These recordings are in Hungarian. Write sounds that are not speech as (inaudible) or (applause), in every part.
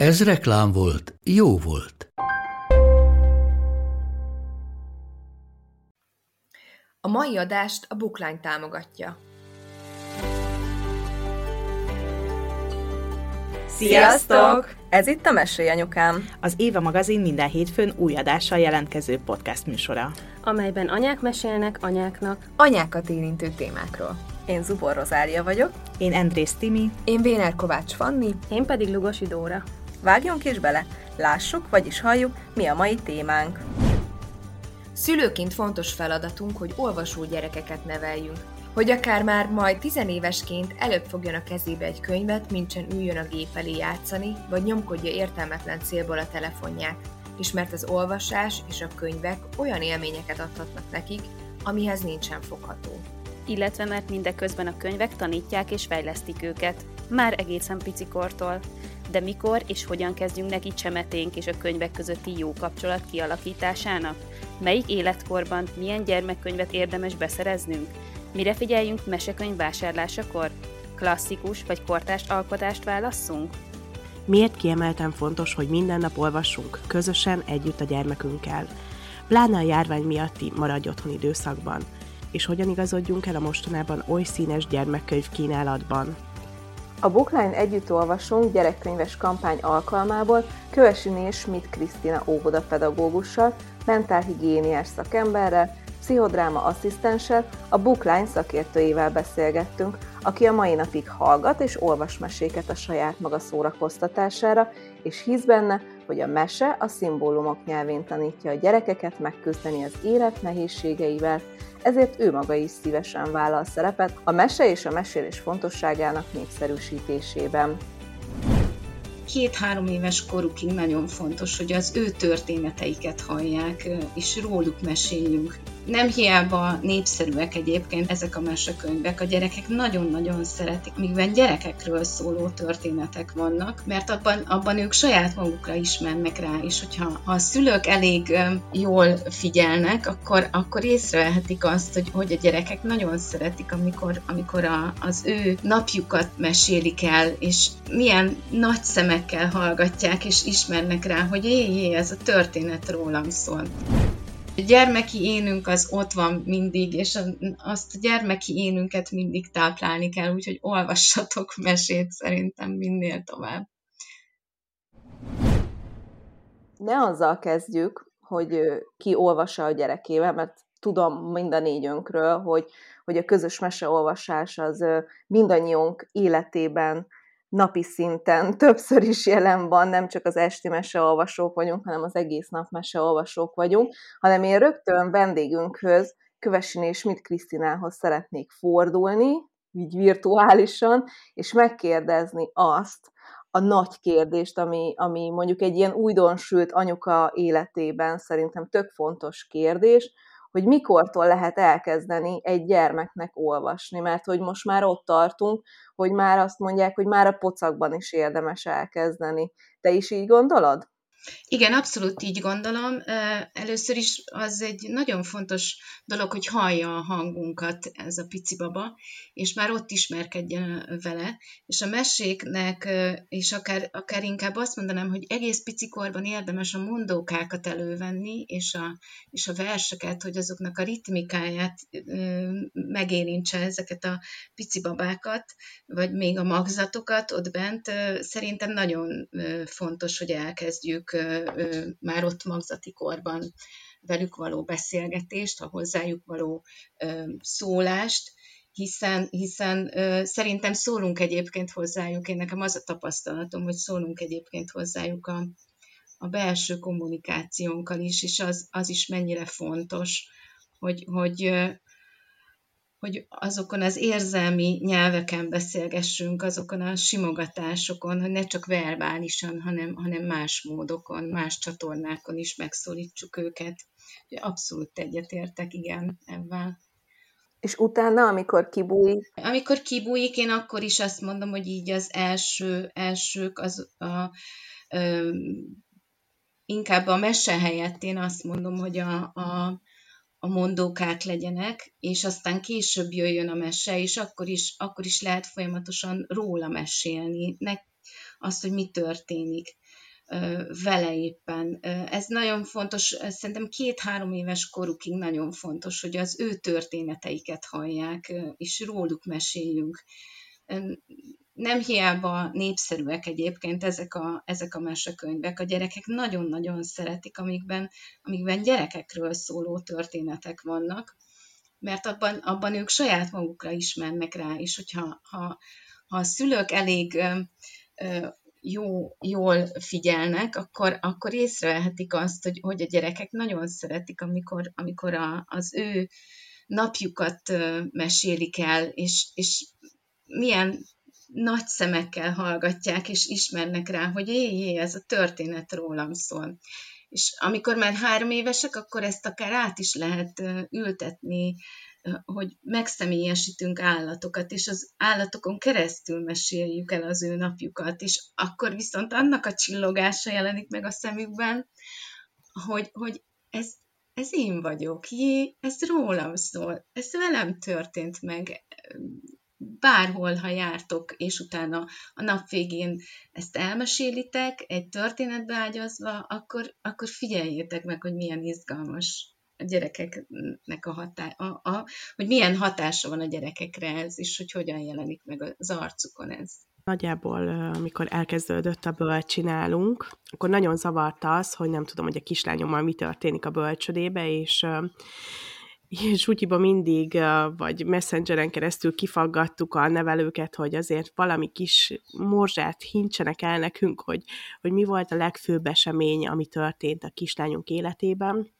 Ez reklám volt, jó volt. A mai adást a Bookline támogatja. Sziasztok! Ez itt a Mesélj Anyukám. Az Éva magazin minden hétfőn új adással jelentkező podcast műsora. amelyben anyák mesélnek anyáknak. Anyákat érintő témákról. Én Zubor Rozália vagyok. Én Andrész Timi. Én Véner Kovács Fanni. Én pedig Lugosi Dóra. Vágjunk is bele, lássuk, vagyis halljuk, mi a mai témánk. Szülőként fontos feladatunk, hogy olvasó gyerekeket neveljünk. Hogy akár már majd tizenévesként előbb fogjon a kezébe egy könyvet, mincsen üljön a gép elé játszani, vagy nyomkodja értelmetlen célból a telefonját. És mert az olvasás és a könyvek olyan élményeket adhatnak nekik, amihez nincsen fogható. Illetve mert mindeközben a könyvek tanítják és fejlesztik őket. Már egészen picikortól. De mikor és hogyan kezdjünk neki csemeténk és a könyvek közötti jó kapcsolat kialakításának? Melyik életkorban milyen gyermekkönyvet érdemes beszereznünk? Mire figyeljünk mesekönyv vásárlásakor? Klasszikus vagy kortárs alkotást válasszunk? Miért kiemelten fontos, hogy minden nap olvassunk, közösen együtt a gyermekünkkel? Pláne a járvány miatti maradj otthon időszakban. És hogyan igazodjunk el a mostanában oly színes gyermekkönyv kínálatban? A Bookline Együtt olvasunk gyerekkönyves kampány alkalmából Kövesiné Schmidt Krisztina óvodapedagógussal, mentálhigiéniás szakemberrel, pszichodráma asszisztenssel, a Bookline szakértőjével beszélgettünk, aki a mai napig hallgat és olvas meséket a saját maga szórakoztatására, és hisz benne, hogy a mese a szimbólumok nyelvén tanítja a gyerekeket megküzdeni az élet nehézségeivel, ezért ő maga is szívesen vállal szerepet a mese és a mesélés fontosságának népszerűsítésében. Két-három éves korukig nagyon fontos, hogy az ő történeteiket hallják, és róluk meséljünk. Nem hiába népszerűek egyébként ezek a mesekönyvek, a gyerekek nagyon-nagyon szeretik, mikben gyerekekről szóló történetek vannak, mert abban, abban ők saját magukra ismernek rá, és hogyha ha a szülők elég jól figyelnek, akkor, akkor észrevehetik azt, hogy, hogy a gyerekek nagyon szeretik, amikor, amikor a, az ő napjukat mesélik el, és milyen nagy szemekkel hallgatják, és ismernek rá, hogy jé, ez a történet rólam szól. Gyermeki énünk az ott van mindig, és azt a gyermeki énünket mindig táplálni kell, úgyhogy olvassatok mesét szerintem minél tovább. Ne azzal kezdjük, hogy ki olvassa a gyerekével, mert tudom mind a négyünkről, hogy, hogy a közös meseolvasás az mindannyiunk életében napi szinten többször is jelen van, nem csak az esti meseolvasók vagyunk, hanem az egész nap meseolvasók vagyunk, hanem én rögtön vendégünkhöz, Kövesiné és Schmidt Krisztinához szeretnék fordulni, így virtuálisan, és megkérdezni azt, a nagy kérdést, ami, ami mondjuk egy ilyen újdonsült anyuka életében szerintem tök fontos kérdés, hogy mikortól lehet elkezdeni egy gyermeknek olvasni, mert hogy most már ott tartunk, hogy már azt mondják, hogy már a pocakban is érdemes elkezdeni. Te is így gondolod? Igen, abszolút így gondolom. Először is az egy nagyon fontos dolog, hogy hallja a hangunkat ez a pici baba, és már ott ismerkedjen vele, és a meséknek, és akár, akár inkább azt mondanám, hogy egész picikorban érdemes a mondókákat elővenni, és a, és a verseket, hogy azoknak a ritmikáját megérintse ezeket a pici babákat, vagy még a magzatokat ott bent. Szerintem nagyon fontos, hogy elkezdjük már ott magzati korban velük való beszélgetést, a hozzájuk való szólást, hiszen, hiszen szerintem szólunk egyébként hozzájuk, én nekem az a tapasztalatom, hogy szólunk egyébként hozzájuk a, a belső kommunikációnkkal is, és az, az is mennyire fontos, hogy, hogy hogy azokon az érzelmi nyelveken beszélgessünk, azokon a simogatásokon, hogy ne csak verbálisan, hanem, hanem más módokon, más csatornákon is megszólítsuk őket. Abszolút egyetértek, igen, ebben. És utána, amikor kibújik? Amikor kibújik, én akkor is azt mondom, hogy így az első, elsők az a, ö, inkább a mese helyett én azt mondom, hogy a, a, a mondókák legyenek, és aztán később jöjjön a mese, és akkor is, akkor is lehet folyamatosan róla mesélni, ne, azt, hogy mi történik vele éppen. Ez nagyon fontos, szerintem két-három éves korukig nagyon fontos, hogy az ő történeteiket hallják, és róluk meséljünk. Nem hiába népszerűek egyébként ezek a, ezek a mesekönyvek. A gyerekek nagyon-nagyon szeretik, amikben, amikben gyerekekről szóló történetek vannak, mert abban, abban ők saját magukra ismernek rá, és hogyha ha, ha a szülők elég jó, jól figyelnek, akkor, akkor észrevehetik azt, hogy, hogy a gyerekek nagyon szeretik, amikor, amikor a, az ő napjukat mesélik el, és, és milyen nagy szemekkel hallgatják, és ismernek rá, hogy jé, ez a történet rólam szól. És amikor már három évesek, akkor ezt akár át is lehet ültetni hogy megszemélyesítünk állatokat, és az állatokon keresztül meséljük el az ő napjukat, és akkor viszont annak a csillogása jelenik meg a szemükben, hogy, hogy ez, ez én vagyok, jé, ez rólam szól, ez velem történt meg, bárhol, ha jártok, és utána a nap végén ezt elmesélitek, egy történetbe ágyazva, akkor, akkor figyeljétek meg, hogy milyen izgalmas a gyerekeknek a hatá, a, a, hogy milyen hatása van a gyerekekre ez, és hogy hogyan jelenik meg az arcukon ez. Nagyjából, amikor elkezdődött a bölcs csinálunk, akkor nagyon zavarta az, hogy nem tudom, hogy a kislányommal mi történik a bölcsödébe, és és útjiba mindig, vagy messengeren keresztül kifaggattuk a nevelőket, hogy azért valami kis morzsát hincsenek el nekünk, hogy, hogy mi volt a legfőbb esemény, ami történt a kislányunk életében.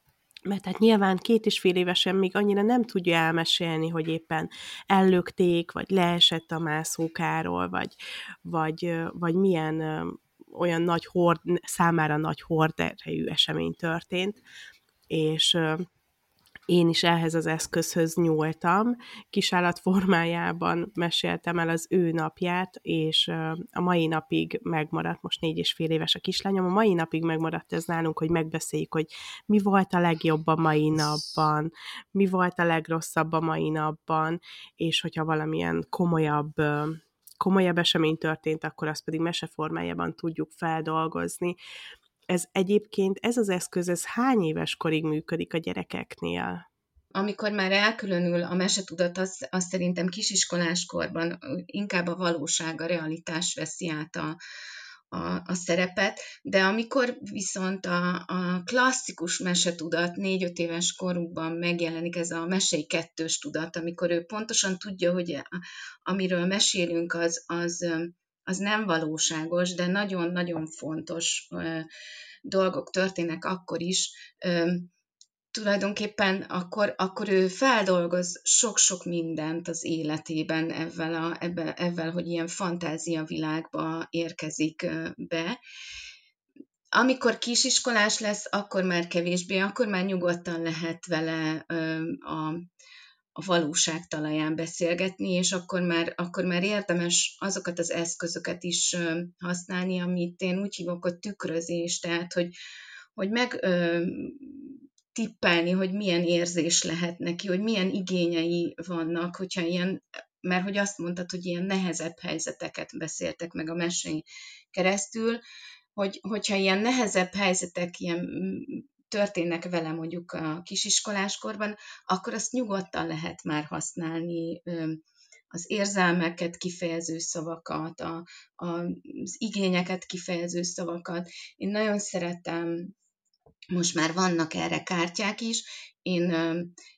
Mert hát nyilván két és fél évesen még annyira nem tudja elmesélni, hogy éppen ellökték, vagy leesett a mászókáról, vagy, vagy, vagy milyen olyan nagy hord, számára nagy horderejű esemény történt, és én is ehhez az eszközhöz nyúltam, kisállat formájában meséltem el az ő napját, és a mai napig megmaradt, most négy és fél éves a kislányom, a mai napig megmaradt ez nálunk, hogy megbeszéljük, hogy mi volt a legjobb a mai napban, mi volt a legrosszabb a mai napban, és hogyha valamilyen komolyabb komolyabb esemény történt, akkor azt pedig meseformájában tudjuk feldolgozni ez egyébként, ez az eszköz, ez hány éves korig működik a gyerekeknél? amikor már elkülönül a mesetudat, az, az szerintem kisiskolás korban inkább a valóság, a realitás veszi át a, a, a szerepet, de amikor viszont a, a klasszikus mesetudat négy-öt éves korukban megjelenik ez a mesei kettős tudat, amikor ő pontosan tudja, hogy a, amiről mesélünk, az, az az nem valóságos, de nagyon-nagyon fontos dolgok történnek akkor is, tulajdonképpen akkor, akkor ő feldolgoz sok-sok mindent az életében ezzel, a, ebbe, ezzel, hogy ilyen fantázia világba érkezik be. Amikor kisiskolás lesz, akkor már kevésbé, akkor már nyugodtan lehet vele a, a valóság talaján beszélgetni, és akkor már, akkor már érdemes azokat az eszközöket is használni, amit én úgy hívok, hogy tükrözés, tehát hogy, hogy meg ö, tippelni, hogy milyen érzés lehet neki, hogy milyen igényei vannak, hogyha ilyen, mert hogy azt mondtad, hogy ilyen nehezebb helyzeteket beszéltek meg a mesén keresztül, hogy, hogyha ilyen nehezebb helyzetek, ilyen történnek vele mondjuk a kisiskoláskorban, akkor azt nyugodtan lehet már használni, az érzelmeket kifejező szavakat, a, a, az igényeket kifejező szavakat. Én nagyon szeretem, most már vannak erre kártyák is, én,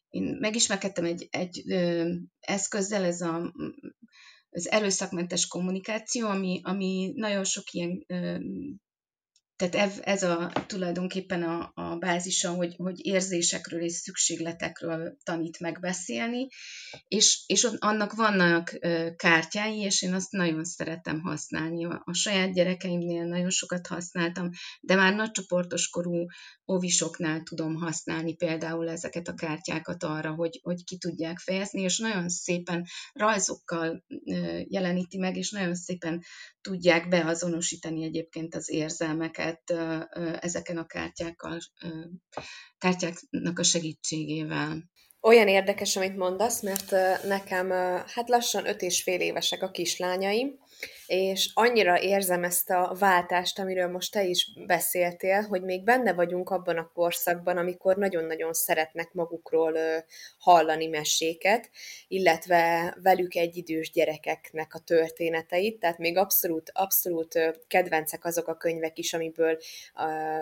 én megismerkedtem egy, egy eszközzel, ez a, az erőszakmentes kommunikáció, ami, ami nagyon sok ilyen tehát ez, a tulajdonképpen a, a bázisa, hogy, hogy érzésekről és szükségletekről tanít megbeszélni, és, és annak vannak kártyái, és én azt nagyon szeretem használni. A, saját gyerekeimnél nagyon sokat használtam, de már nagycsoportos korú óvisoknál tudom használni például ezeket a kártyákat arra, hogy, hogy ki tudják fejezni, és nagyon szépen rajzokkal jeleníti meg, és nagyon szépen tudják beazonosítani egyébként az érzelmeket ezeken a kártyákkal, kártyáknak a segítségével. Olyan érdekes, amit mondasz, mert nekem hát lassan öt és fél évesek a kislányaim, és annyira érzem ezt a váltást, amiről most te is beszéltél, hogy még benne vagyunk abban a korszakban, amikor nagyon-nagyon szeretnek magukról hallani meséket, illetve velük egyidős gyerekeknek a történeteit, tehát még abszolút, abszolút kedvencek azok a könyvek is, amiből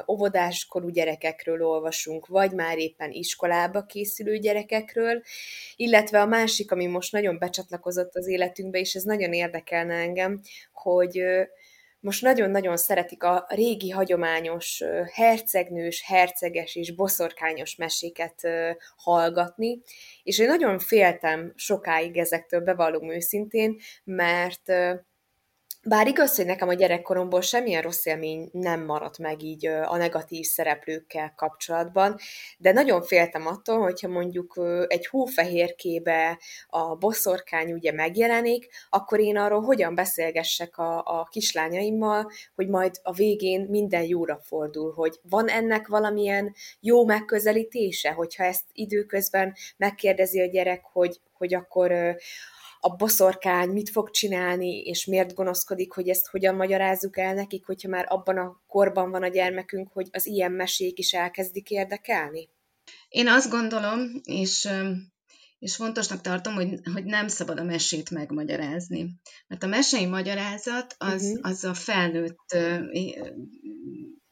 óvodáskorú gyerekekről olvasunk, vagy már éppen iskolába készülő gyerekekről, illetve a másik, ami most nagyon becsatlakozott az életünkbe, és ez nagyon érdekelne engem, hogy most nagyon-nagyon szeretik a régi hagyományos hercegnős, herceges és boszorkányos meséket hallgatni, és én nagyon féltem sokáig ezektől, bevallom őszintén, mert bár igaz, hogy nekem a gyerekkoromból semmilyen rossz élmény nem maradt meg így a negatív szereplőkkel kapcsolatban, de nagyon féltem attól, hogyha mondjuk egy hófehérkébe a boszorkány ugye megjelenik, akkor én arról hogyan beszélgessek a, a kislányaimmal, hogy majd a végén minden jóra fordul, hogy van ennek valamilyen jó megközelítése, hogyha ezt időközben megkérdezi a gyerek, hogy, hogy akkor a boszorkány mit fog csinálni, és miért gonoszkodik, hogy ezt hogyan magyarázzuk el nekik, hogyha már abban a korban van a gyermekünk, hogy az ilyen mesék is elkezdik érdekelni? Én azt gondolom, és és fontosnak tartom, hogy, hogy nem szabad a mesét megmagyarázni. Mert a mesei magyarázat az, uh-huh. az a felnőtt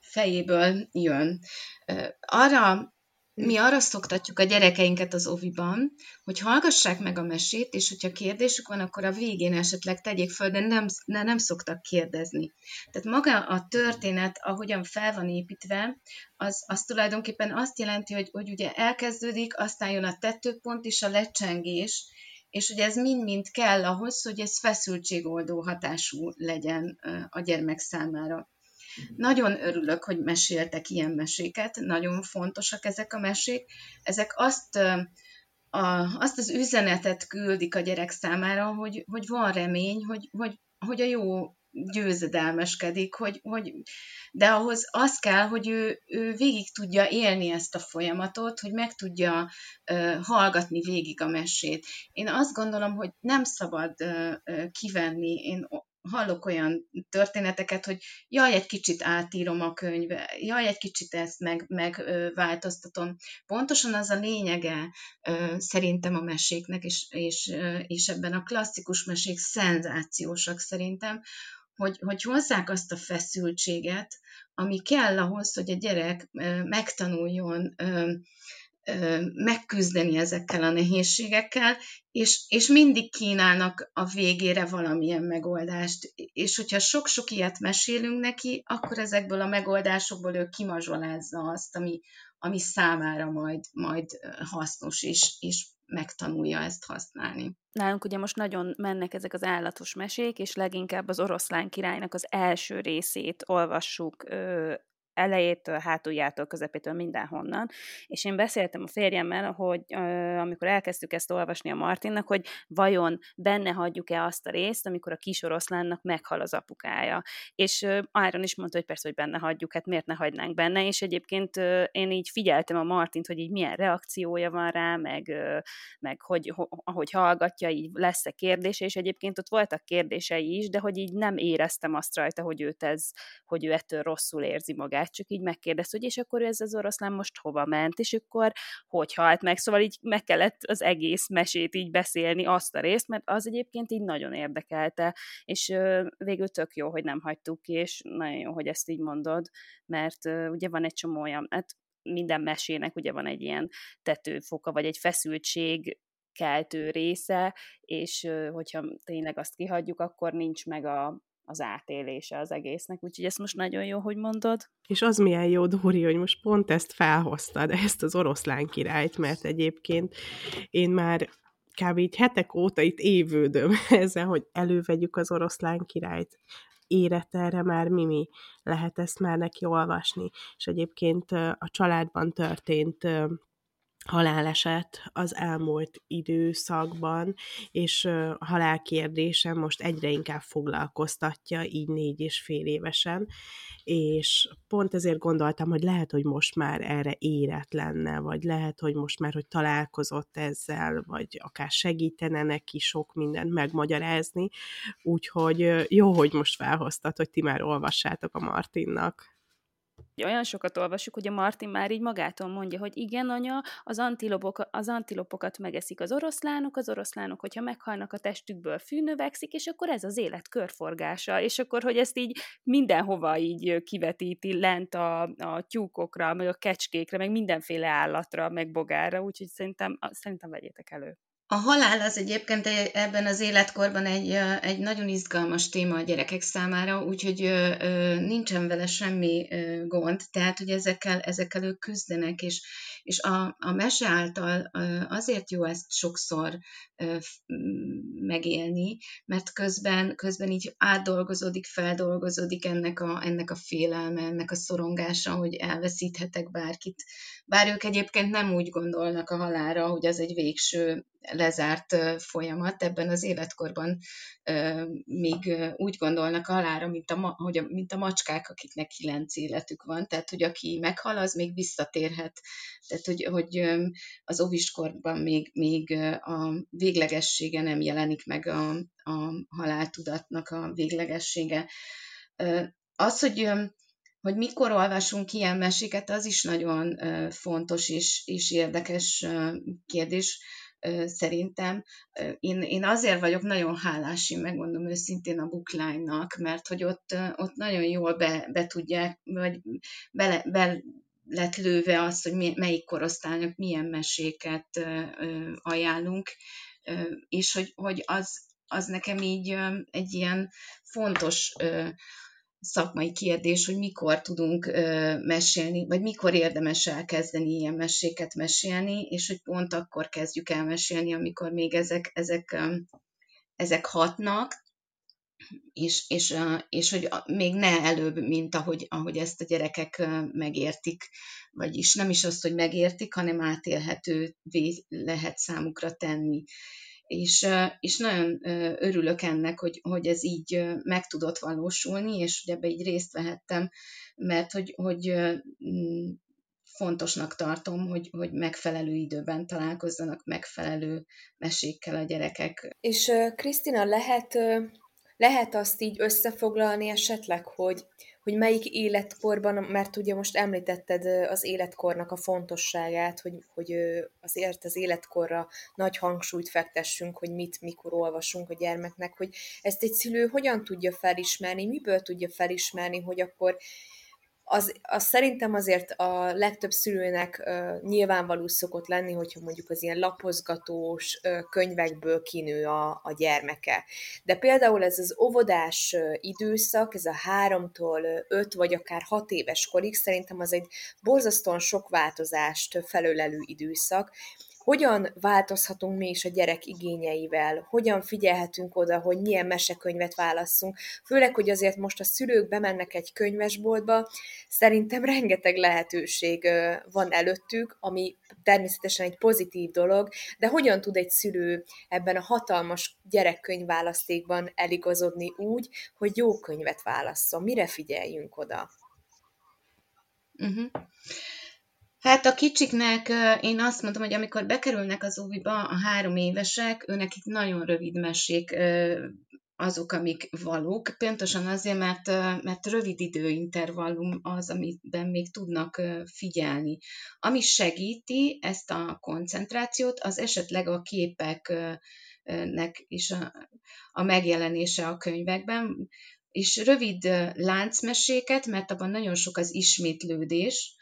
fejéből jön. Arra mi arra szoktatjuk a gyerekeinket az oviban, hogy hallgassák meg a mesét, és hogyha kérdésük van, akkor a végén esetleg tegyék föl, de nem, de nem szoktak kérdezni. Tehát maga a történet, ahogyan fel van építve, az, az tulajdonképpen azt jelenti, hogy, hogy ugye elkezdődik, aztán jön a tetőpont és a lecsengés, és ugye ez mind-mind kell ahhoz, hogy ez feszültségoldó hatású legyen a gyermek számára. Nagyon örülök, hogy meséltek ilyen meséket, nagyon fontosak ezek a mesék. Ezek azt, a, azt az üzenetet küldik a gyerek számára, hogy, hogy van remény, hogy, hogy, hogy a jó győzedelmeskedik, hogy, hogy, de ahhoz az kell, hogy ő, ő végig tudja élni ezt a folyamatot, hogy meg tudja uh, hallgatni végig a mesét. Én azt gondolom, hogy nem szabad uh, kivenni, én hallok olyan történeteket, hogy jaj, egy kicsit átírom a könyve, jaj, egy kicsit ezt meg, megváltoztatom. Pontosan az a lényege szerintem a meséknek, és, és, és ebben a klasszikus mesék szenzációsak szerintem, hogy, hogy hozzák azt a feszültséget, ami kell ahhoz, hogy a gyerek megtanuljon megküzdeni ezekkel a nehézségekkel, és, és mindig kínálnak a végére valamilyen megoldást. És hogyha sok-sok ilyet mesélünk neki, akkor ezekből a megoldásokból ő kimazsolázza azt, ami, ami számára majd, majd hasznos, és, és megtanulja ezt használni. Nálunk ugye most nagyon mennek ezek az állatos mesék, és leginkább az oroszlán királynak az első részét olvassuk elejétől, hátuljától, közepétől, mindenhonnan. És én beszéltem a férjemmel, hogy amikor elkezdtük ezt olvasni a Martinnak, hogy vajon benne hagyjuk-e azt a részt, amikor a kis oroszlánnak meghal az apukája. És Áron is mondta, hogy persze, hogy benne hagyjuk, hát miért ne hagynánk benne, és egyébként én így figyeltem a Martint, hogy így milyen reakciója van rá, meg, meg hogy, ho, ahogy hallgatja, így lesz-e kérdése, és egyébként ott voltak kérdései is, de hogy így nem éreztem azt rajta, hogy őt ez, hogy ő ettől rosszul érzi magát, magát, csak így megkérdezte, hogy és akkor ez az oroszlán most hova ment, és akkor hogy halt meg, szóval így meg kellett az egész mesét így beszélni, azt a részt, mert az egyébként így nagyon érdekelte, és végül tök jó, hogy nem hagytuk ki, és nagyon jó, hogy ezt így mondod, mert ugye van egy csomó olyan, hát minden mesének ugye van egy ilyen tetőfoka, vagy egy feszültség, keltő része, és hogyha tényleg azt kihagyjuk, akkor nincs meg a, az átélése az egésznek, úgyhogy ezt most nagyon jó, hogy mondod. És az milyen jó, Dóri, hogy most pont ezt felhoztad, (laughs) ezt az oroszlán királyt, mert egyébként én már kb. így hetek óta itt évődöm (laughs) ezzel, hogy elővegyük az oroszlán királyt. Érett erre már Mimi, lehet ezt már neki olvasni. És egyébként a családban történt haláleset az elmúlt időszakban, és a halálkérdése most egyre inkább foglalkoztatja, így négy és fél évesen, és pont ezért gondoltam, hogy lehet, hogy most már erre érett lenne, vagy lehet, hogy most már, hogy találkozott ezzel, vagy akár segítene neki sok mindent megmagyarázni, úgyhogy jó, hogy most felhoztad, hogy ti már olvassátok a Martinnak olyan sokat olvasjuk, hogy a Martin már így magától mondja, hogy igen, anya, az, antilopok, az antilopokat megeszik az oroszlánok, az oroszlánok, hogyha meghalnak a testükből, fű növekszik, és akkor ez az élet körforgása, és akkor, hogy ezt így mindenhova így kivetíti lent a, a tyúkokra, meg a kecskékre, meg mindenféle állatra, meg bogára, úgyhogy szerintem, szerintem vegyétek elő. A halál az egyébként ebben az életkorban egy, egy nagyon izgalmas téma a gyerekek számára, úgyhogy nincsen vele semmi gond, tehát hogy ezekkel, ezekkel ők küzdenek, és, és a, a mese által azért jó ezt sokszor megélni, mert közben, közben így átdolgozódik, feldolgozódik ennek a, ennek a félelme, ennek a szorongása, hogy elveszíthetek bárkit. Bár ők egyébként nem úgy gondolnak a halára, hogy az egy végső lezárt folyamat. Ebben az életkorban még úgy gondolnak a halára, mint a, hogy a, mint a macskák, akiknek kilenc életük van. Tehát, hogy aki meghal, az még visszatérhet. Tehát, hogy, hogy az oviskorban még, még a véglegessége nem jelenik meg a, a haláltudatnak a véglegessége. Az, hogy hogy mikor olvasunk ilyen meséket, az is nagyon fontos és, és érdekes kérdés szerintem. Én, én azért vagyok nagyon hálás, én megmondom őszintén a bookline-nak, mert hogy ott, ott nagyon jól be, be tudják, vagy bele, be lett lőve az, hogy melyik korosztálynak milyen meséket ajánlunk, és hogy, hogy az, az nekem így egy ilyen fontos szakmai kérdés, hogy mikor tudunk mesélni, vagy mikor érdemes elkezdeni ilyen meséket mesélni, és hogy pont akkor kezdjük el mesélni, amikor még ezek, ezek, ezek hatnak, és, és, és hogy még ne előbb, mint ahogy, ahogy ezt a gyerekek megértik, vagyis nem is azt, hogy megértik, hanem átélhető lehet számukra tenni és, és nagyon örülök ennek, hogy, hogy ez így meg tudott valósulni, és hogy ebbe így részt vehettem, mert hogy, hogy mm, fontosnak tartom, hogy, hogy megfelelő időben találkozzanak megfelelő mesékkel a gyerekek. És Krisztina, lehet, lehet azt így összefoglalni esetleg, hogy hogy melyik életkorban, mert ugye most említetted az életkornak a fontosságát, hogy, hogy azért az életkorra nagy hangsúlyt fektessünk, hogy mit, mikor olvasunk a gyermeknek, hogy ezt egy szülő hogyan tudja felismerni, miből tudja felismerni, hogy akkor az, az szerintem azért a legtöbb szülőnek uh, nyilvánvaló szokott lenni, hogyha mondjuk az ilyen lapozgatós uh, könyvekből kinő a, a gyermeke. De például ez az óvodás uh, időszak, ez a háromtól öt vagy akár hat éves korig szerintem az egy borzasztóan sok változást felölelő időszak, hogyan változhatunk mi is a gyerek igényeivel, hogyan figyelhetünk oda, hogy milyen mesekönyvet válasszunk, főleg, hogy azért most a szülők bemennek egy könyvesboltba, szerintem rengeteg lehetőség van előttük, ami természetesen egy pozitív dolog, de hogyan tud egy szülő ebben a hatalmas gyerekkönyvválasztékban eligazodni úgy, hogy jó könyvet válasszon, mire figyeljünk oda? Uh-huh. Hát a kicsiknek én azt mondom, hogy amikor bekerülnek az óviba a három évesek, őnekik nagyon rövid mesék azok, amik valók, pontosan azért, mert, mert rövid időintervallum az, amiben még tudnak figyelni. Ami segíti ezt a koncentrációt, az esetleg a képeknek is a, a megjelenése a könyvekben, és rövid láncmeséket, mert abban nagyon sok az ismétlődés,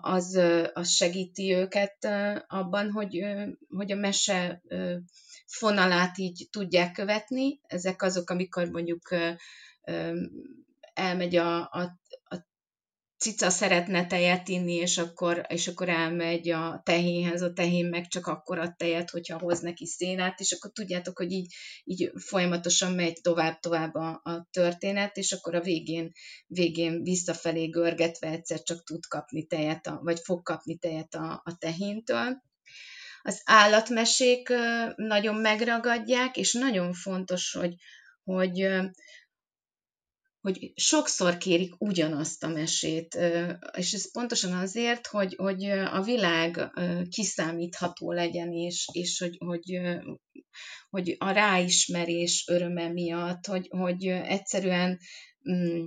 az, az segíti őket abban, hogy, hogy a mese fonalát így tudják követni. Ezek azok, amikor mondjuk elmegy a, a, a cica szeretne tejet inni, és akkor, és akkor elmegy a tehénhez, a tehén meg csak akkor ad tejet, hogyha hoz neki szénát, és akkor tudjátok, hogy így, így folyamatosan megy tovább-tovább a, a történet, és akkor a végén, végén visszafelé görgetve egyszer csak tud kapni tejet, a, vagy fog kapni tejet a, a tehéntől. Az állatmesék nagyon megragadják, és nagyon fontos, hogy, hogy hogy sokszor kérik ugyanazt a mesét, és ez pontosan azért, hogy, hogy a világ kiszámítható legyen, és, és hogy, hogy, hogy a ráismerés öröme miatt, hogy, hogy egyszerűen mm,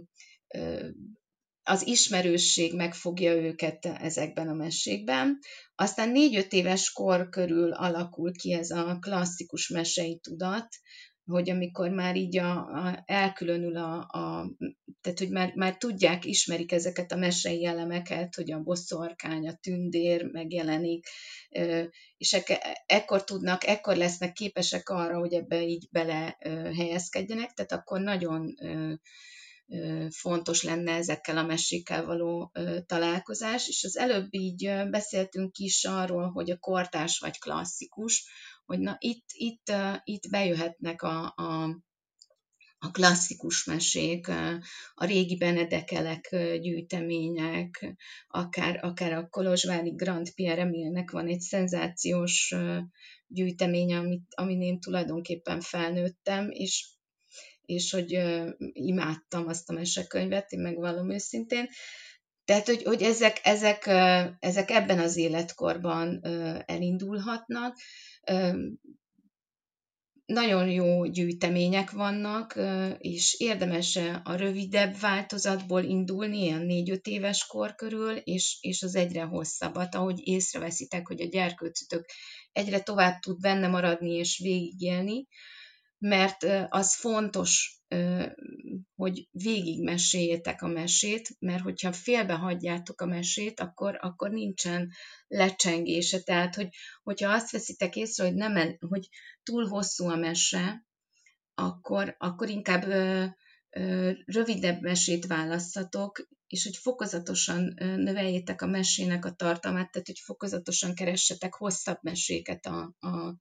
az ismerősség megfogja őket ezekben a mesékben. Aztán négy-öt éves kor körül alakul ki ez a klasszikus mesei tudat, hogy amikor már így a, a, elkülönül a, a, tehát hogy már, már tudják, ismerik ezeket a mesei elemeket, hogy a bosszorkány, a tündér megjelenik, és ek, ekkor tudnak, ekkor lesznek képesek arra, hogy ebbe így bele helyezkedjenek, tehát akkor nagyon fontos lenne ezekkel a mesékkel való találkozás, és az előbb így beszéltünk is arról, hogy a kortás vagy klasszikus, hogy na itt, itt, itt bejöhetnek a, a, a klasszikus mesék, a régi Benedekelek gyűjtemények, akár, akár a Kolozsvári Grand Pierre Emilnek van egy szenzációs gyűjteménye, amit, amin én tulajdonképpen felnőttem, és és hogy imádtam azt a mesekönyvet, én megvallom őszintén. Tehát, hogy, hogy ezek, ezek, ezek ebben az életkorban elindulhatnak, nagyon jó gyűjtemények vannak, és érdemes a rövidebb változatból indulni, ilyen négy-öt éves kor körül, és, és az egyre hosszabbat, ahogy észreveszitek, hogy a gyerkőcötök egyre tovább tud benne maradni és végigélni, mert az fontos, hogy végigmeséljétek a mesét, mert hogyha félbe hagyjátok a mesét, akkor, akkor nincsen lecsengése. Tehát, hogy, hogyha azt veszitek észre, hogy, nem, hogy túl hosszú a mese, akkor, akkor inkább ö, ö, rövidebb mesét választatok, és hogy fokozatosan növeljétek a mesének a tartalmát, tehát hogy fokozatosan keressetek hosszabb meséket a, a,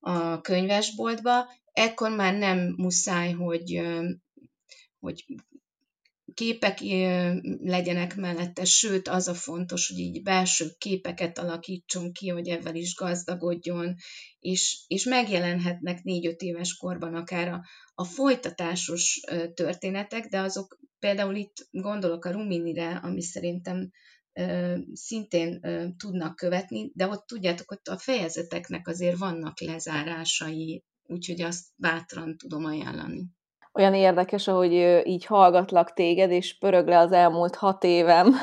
a könyvesboltba, ekkor már nem muszáj, hogy, hogy képek legyenek mellette, sőt az a fontos, hogy így belső képeket alakítson ki, hogy ebben is gazdagodjon, és, és megjelenhetnek négy-öt éves korban akár a, a folytatásos történetek, de azok például itt gondolok a Ruminire, ami szerintem szintén tudnak követni, de ott tudjátok, ott a fejezeteknek azért vannak lezárásai, úgyhogy azt bátran tudom ajánlani. Olyan érdekes, ahogy így hallgatlak téged, és pörög le az elmúlt hat évem, (laughs)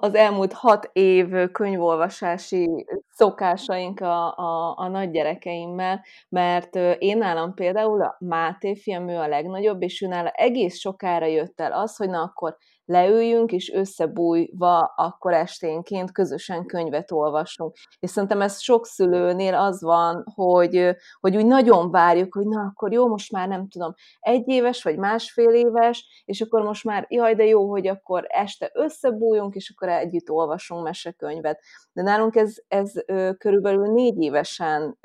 az elmúlt hat év könyvolvasási szokásaink a, a, a nagygyerekeimmel, mert én nálam például a Máté fiam, ő a legnagyobb, és ő nála egész sokára jött el az, hogy na akkor leüljünk, és összebújva akkor esténként közösen könyvet olvasunk. És szerintem ez sok szülőnél az van, hogy, hogy úgy nagyon várjuk, hogy na akkor jó, most már nem tudom, egy éves vagy másfél éves, és akkor most már jaj, de jó, hogy akkor este összebújunk, és akkor együtt olvasunk mesekönyvet. De nálunk ez, ez körülbelül négy évesen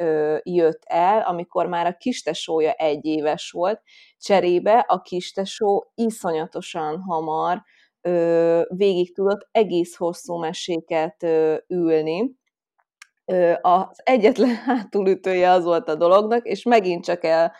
jött el, amikor már a kistesója egy éves volt, cserébe a kistesó iszonyatosan hamar végig tudott egész hosszú meséket ülni. Az egyetlen (laughs) hátulütője az volt a dolognak, és megint csak el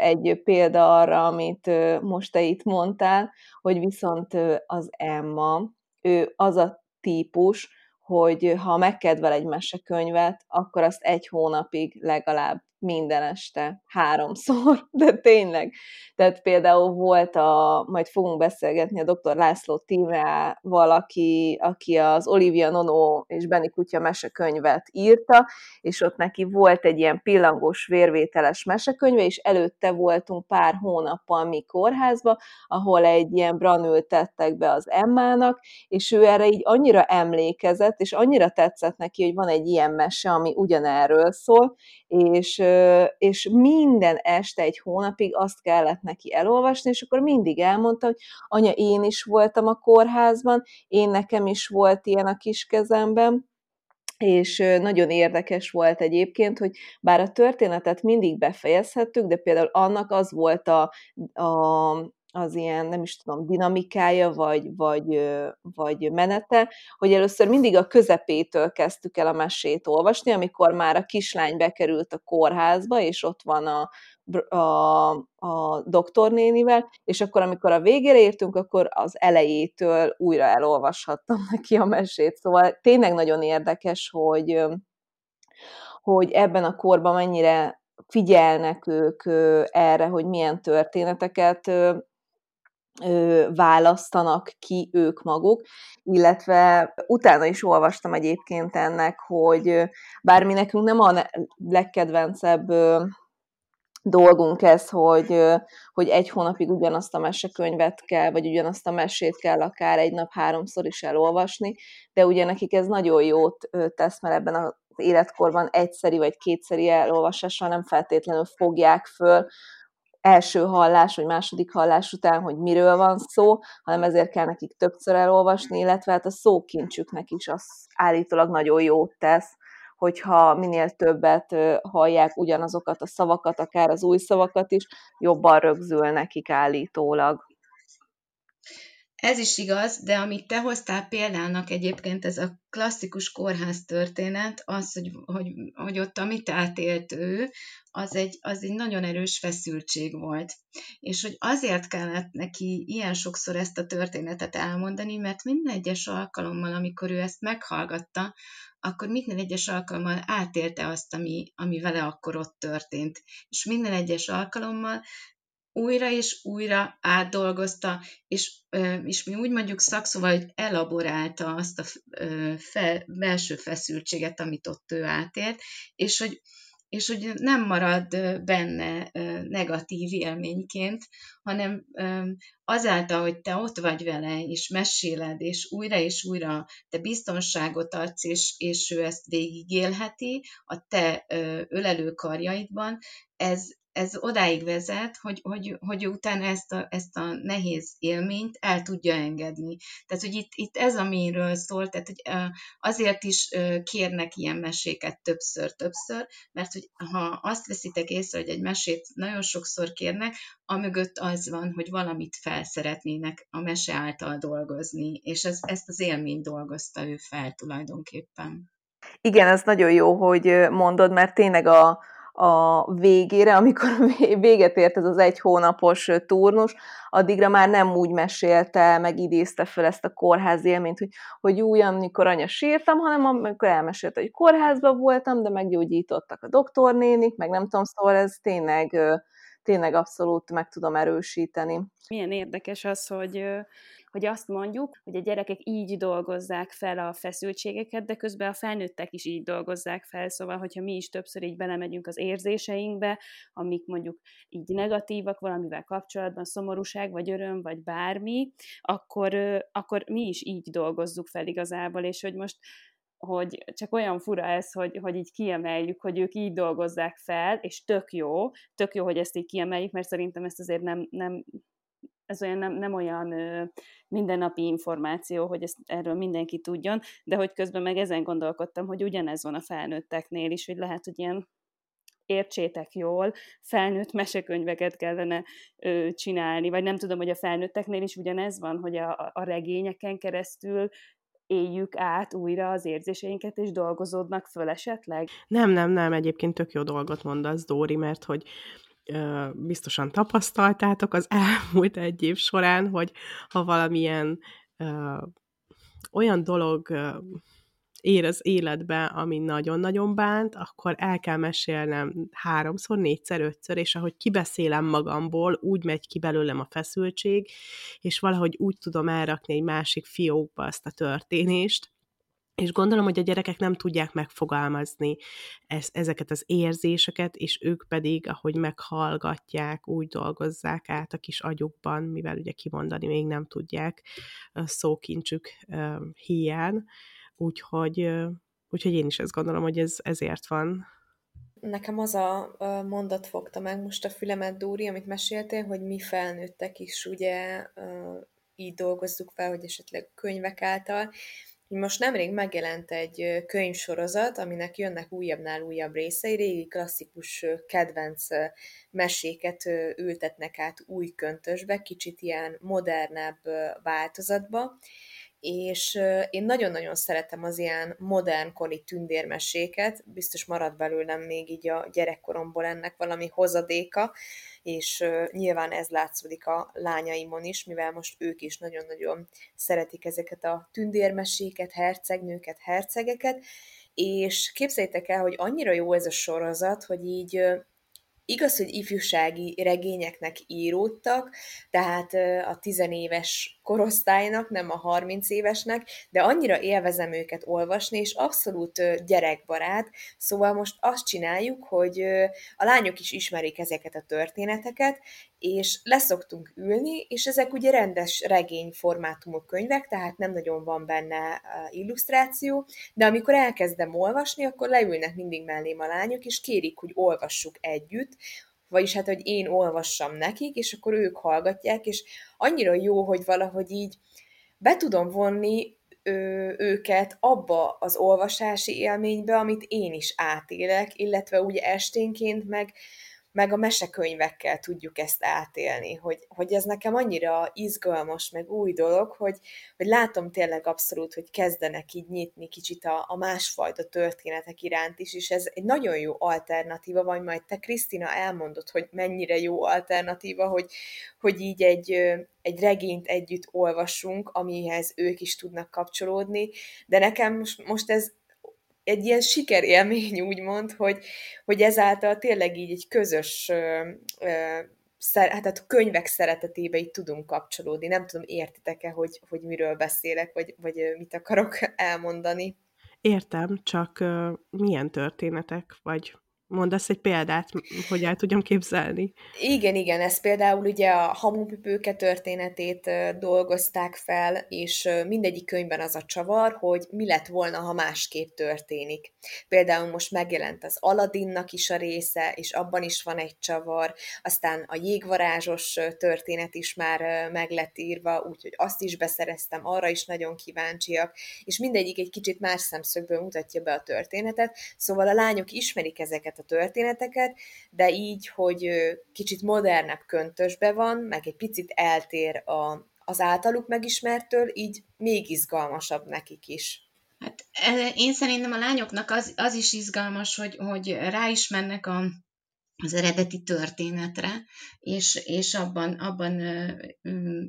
egy példa arra, amit most te itt mondtál, hogy viszont az Emma, ő az a típus, hogy ha megkedvel egy mesekönyvet, akkor azt egy hónapig legalább minden este, háromszor, (laughs) de tényleg. Tehát például volt a, majd fogunk beszélgetni a dr. László Tímeával, aki, aki az Olivia Nono és Benny Kutya mesekönyvet írta, és ott neki volt egy ilyen pillangós vérvételes mesekönyve, és előtte voltunk pár hónappal mi kórházba, ahol egy ilyen branült tettek be az Emmának, és ő erre így annyira emlékezett, és annyira tetszett neki, hogy van egy ilyen mese, ami ugyanerről szól, és és minden este egy hónapig azt kellett neki elolvasni, és akkor mindig elmondta, hogy anya, én is voltam a kórházban, én nekem is volt ilyen a kis kezemben, és nagyon érdekes volt egyébként, hogy bár a történetet mindig befejezhettük, de például annak az volt a, a az ilyen, nem is tudom, dinamikája, vagy, vagy, vagy menete, hogy először mindig a közepétől kezdtük el a mesét olvasni, amikor már a kislány bekerült a kórházba, és ott van a, a, a doktornénivel, és akkor, amikor a végére értünk, akkor az elejétől újra elolvashattam (laughs) neki a mesét. Szóval tényleg nagyon érdekes, hogy, hogy ebben a korban mennyire figyelnek ők erre, hogy milyen történeteket választanak ki ők maguk, illetve utána is olvastam egyébként ennek, hogy bár mi nekünk nem a legkedvencebb dolgunk ez, hogy, hogy egy hónapig ugyanazt a mesekönyvet kell, vagy ugyanazt a mesét kell akár egy nap háromszor is elolvasni, de ugye nekik ez nagyon jót tesz, mert ebben az életkorban egyszeri vagy kétszeri elolvasással nem feltétlenül fogják föl első hallás vagy második hallás után, hogy miről van szó, hanem ezért kell nekik többször elolvasni, illetve hát a szókincsüknek is az állítólag nagyon jót tesz, hogyha minél többet hallják ugyanazokat a szavakat, akár az új szavakat is, jobban rögzül nekik állítólag. Ez is igaz, de amit te hoztál példának egyébként, ez a klasszikus kórház történet, az, hogy, hogy, hogy ott amit átélt ő, az egy, az egy nagyon erős feszültség volt. És hogy azért kellett neki ilyen sokszor ezt a történetet elmondani, mert minden egyes alkalommal, amikor ő ezt meghallgatta, akkor minden egyes alkalommal átélte azt, ami, ami vele akkor ott történt. És minden egyes alkalommal újra és újra átdolgozta, és, és mi úgy mondjuk szakszóval, hogy elaborálta azt a fel, belső feszültséget, amit ott ő átért, és hogy, és hogy nem marad benne negatív élményként, hanem azáltal, hogy te ott vagy vele, és meséled, és újra és újra te biztonságot adsz, és, és ő ezt végigélheti a te ölelő karjaidban, ez, ez odáig vezet, hogy, hogy, hogy utána ezt a, ezt a nehéz élményt el tudja engedni. Tehát, hogy itt, itt ez, amiről szól, tehát, hogy azért is kérnek ilyen meséket többször-többször, mert hogy ha azt veszitek észre, hogy egy mesét nagyon sokszor kérnek, amögött az van, hogy valamit fel szeretnének a mese által dolgozni, és ez, ezt az élményt dolgozta ő fel tulajdonképpen. Igen, ez nagyon jó, hogy mondod, mert tényleg a, a végére, amikor (laughs) véget ért ez az egy hónapos turnus, addigra már nem úgy mesélte, meg idézte fel ezt a kórház élményt, hogy, hogy újan, amikor anya sírtam, hanem amikor elmesélte, hogy kórházban voltam, de meggyógyítottak a doktornénik, meg nem tudom, szóval ez tényleg, tényleg abszolút meg tudom erősíteni. Milyen érdekes az, hogy hogy azt mondjuk, hogy a gyerekek így dolgozzák fel a feszültségeket, de közben a felnőttek is így dolgozzák fel, szóval, hogyha mi is többször így belemegyünk az érzéseinkbe, amik mondjuk így negatívak valamivel kapcsolatban, szomorúság, vagy öröm, vagy bármi, akkor, akkor mi is így dolgozzuk fel igazából, és hogy most hogy csak olyan fura ez, hogy, hogy így kiemeljük, hogy ők így dolgozzák fel, és tök jó, tök jó, hogy ezt így kiemeljük, mert szerintem ezt azért nem, nem ez olyan nem, nem olyan ö, mindennapi információ, hogy ezt erről mindenki tudjon, de hogy közben meg ezen gondolkodtam, hogy ugyanez van a felnőtteknél is, hogy lehet, hogy ilyen értsétek jól, felnőtt mesekönyveket kellene ö, csinálni, vagy nem tudom, hogy a felnőtteknél is ugyanez van, hogy a, a regényeken keresztül éljük át újra az érzéseinket, és dolgozódnak föl esetleg? Nem, nem, nem, egyébként tök jó dolgot mondasz, Dóri, mert hogy biztosan tapasztaltátok az elmúlt egy év során, hogy ha valamilyen ö, olyan dolog ö, ér az életbe, ami nagyon-nagyon bánt, akkor el kell mesélnem háromszor, négyszer, ötször, és ahogy kibeszélem magamból, úgy megy ki belőlem a feszültség, és valahogy úgy tudom elrakni egy másik fiókba azt a történést, és gondolom, hogy a gyerekek nem tudják megfogalmazni ez, ezeket az érzéseket, és ők pedig, ahogy meghallgatják, úgy dolgozzák át a kis agyukban, mivel ugye kimondani még nem tudják szókincsük hiány. Úgyhogy, úgyhogy én is ezt gondolom, hogy ez ezért van. Nekem az a mondat fogta meg most a fülemet, Dóri, amit meséltél, hogy mi felnőttek is ugye így dolgozzuk fel, hogy esetleg könyvek által. Most nemrég megjelent egy könyvsorozat, aminek jönnek újabbnál újabb részei, régi klasszikus kedvenc meséket ültetnek át új köntösbe, kicsit ilyen modernebb változatba, és én nagyon-nagyon szeretem az ilyen modernkori tündérmeséket, biztos marad belőlem még így a gyerekkoromból ennek valami hozadéka, és nyilván ez látszódik a lányaimon is, mivel most ők is nagyon-nagyon szeretik ezeket a tündérmeséket, hercegnőket, hercegeket, és képzeljétek el, hogy annyira jó ez a sorozat, hogy így Igaz, hogy ifjúsági regényeknek íródtak, tehát a tizenéves korosztálynak, nem a 30 évesnek, de annyira élvezem őket olvasni, és abszolút gyerekbarát, szóval most azt csináljuk, hogy a lányok is ismerik ezeket a történeteket, és leszoktunk ülni, és ezek ugye rendes regényformátumú könyvek, tehát nem nagyon van benne illusztráció, de amikor elkezdem olvasni, akkor leülnek mindig mellém a lányok, és kérik, hogy olvassuk együtt, vagyis hát, hogy én olvassam nekik, és akkor ők hallgatják, és annyira jó, hogy valahogy így be tudom vonni ö, őket abba az olvasási élménybe, amit én is átélek, illetve ugye esténként meg meg a mesekönyvekkel tudjuk ezt átélni, hogy, hogy ez nekem annyira izgalmas, meg új dolog, hogy, hogy látom tényleg abszolút, hogy kezdenek így nyitni kicsit a, a másfajta történetek iránt is, és ez egy nagyon jó alternatíva, vagy majd te Krisztina elmondod, hogy mennyire jó alternatíva, hogy, hogy így egy, egy regényt együtt olvassunk, amihez ők is tudnak kapcsolódni, de nekem most, most ez egy ilyen sikerélmény úgymond, hogy, hogy ezáltal tényleg így egy közös ö, ö, szer, hát a könyvek szeretetébe így tudunk kapcsolódni. Nem tudom, értitek-e, hogy, hogy miről beszélek, vagy, vagy mit akarok elmondani. Értem, csak uh, milyen történetek, vagy Mondasz egy példát, hogy el tudjam képzelni. Igen, igen, ez például ugye a hamupipőke történetét dolgozták fel, és mindegyik könyvben az a csavar, hogy mi lett volna, ha másképp történik. Például most megjelent az Aladinnak is a része, és abban is van egy csavar, aztán a jégvarázsos történet is már meg lett írva, úgyhogy azt is beszereztem, arra is nagyon kíváncsiak, és mindegyik egy kicsit más szemszögből mutatja be a történetet, szóval a lányok ismerik ezeket a történeteket, de így, hogy kicsit modernebb köntösbe van, meg egy picit eltér a, az általuk megismertől, így még izgalmasabb nekik is. Hát én szerintem a lányoknak az, az is izgalmas, hogy, hogy ráismernek a, az eredeti történetre, és, és abban, abban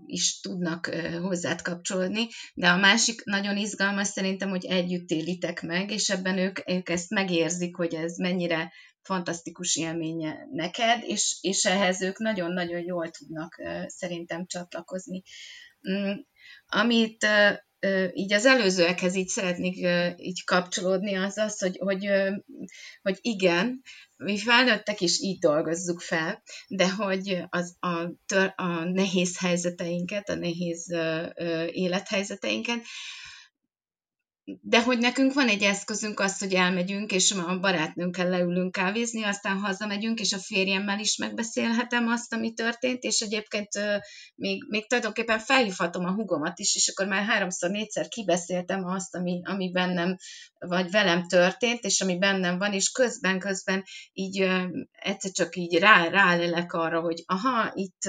is tudnak hozzád kapcsolódni, de a másik nagyon izgalmas szerintem, hogy együtt élitek meg, és ebben ők, ők ezt megérzik, hogy ez mennyire fantasztikus élménye neked, és, és ehhez ők nagyon-nagyon jól tudnak szerintem csatlakozni. Mm, amit így az előzőekhez így szeretnék így kapcsolódni, az az, hogy, hogy, hogy igen, mi felnőttek is így dolgozzuk fel, de hogy az, a, a nehéz helyzeteinket, a nehéz élethelyzeteinket, de hogy nekünk van egy eszközünk az, hogy elmegyünk, és a barátnőnkkel leülünk kávézni, aztán hazamegyünk, és a férjemmel is megbeszélhetem azt, ami történt, és egyébként még, még tulajdonképpen felhívhatom a hugomat is, és akkor már háromszor, négyszer kibeszéltem azt, ami, ami bennem, vagy velem történt, és ami bennem van, és közben-közben így egyszer csak így rá, rálelek arra, hogy aha, itt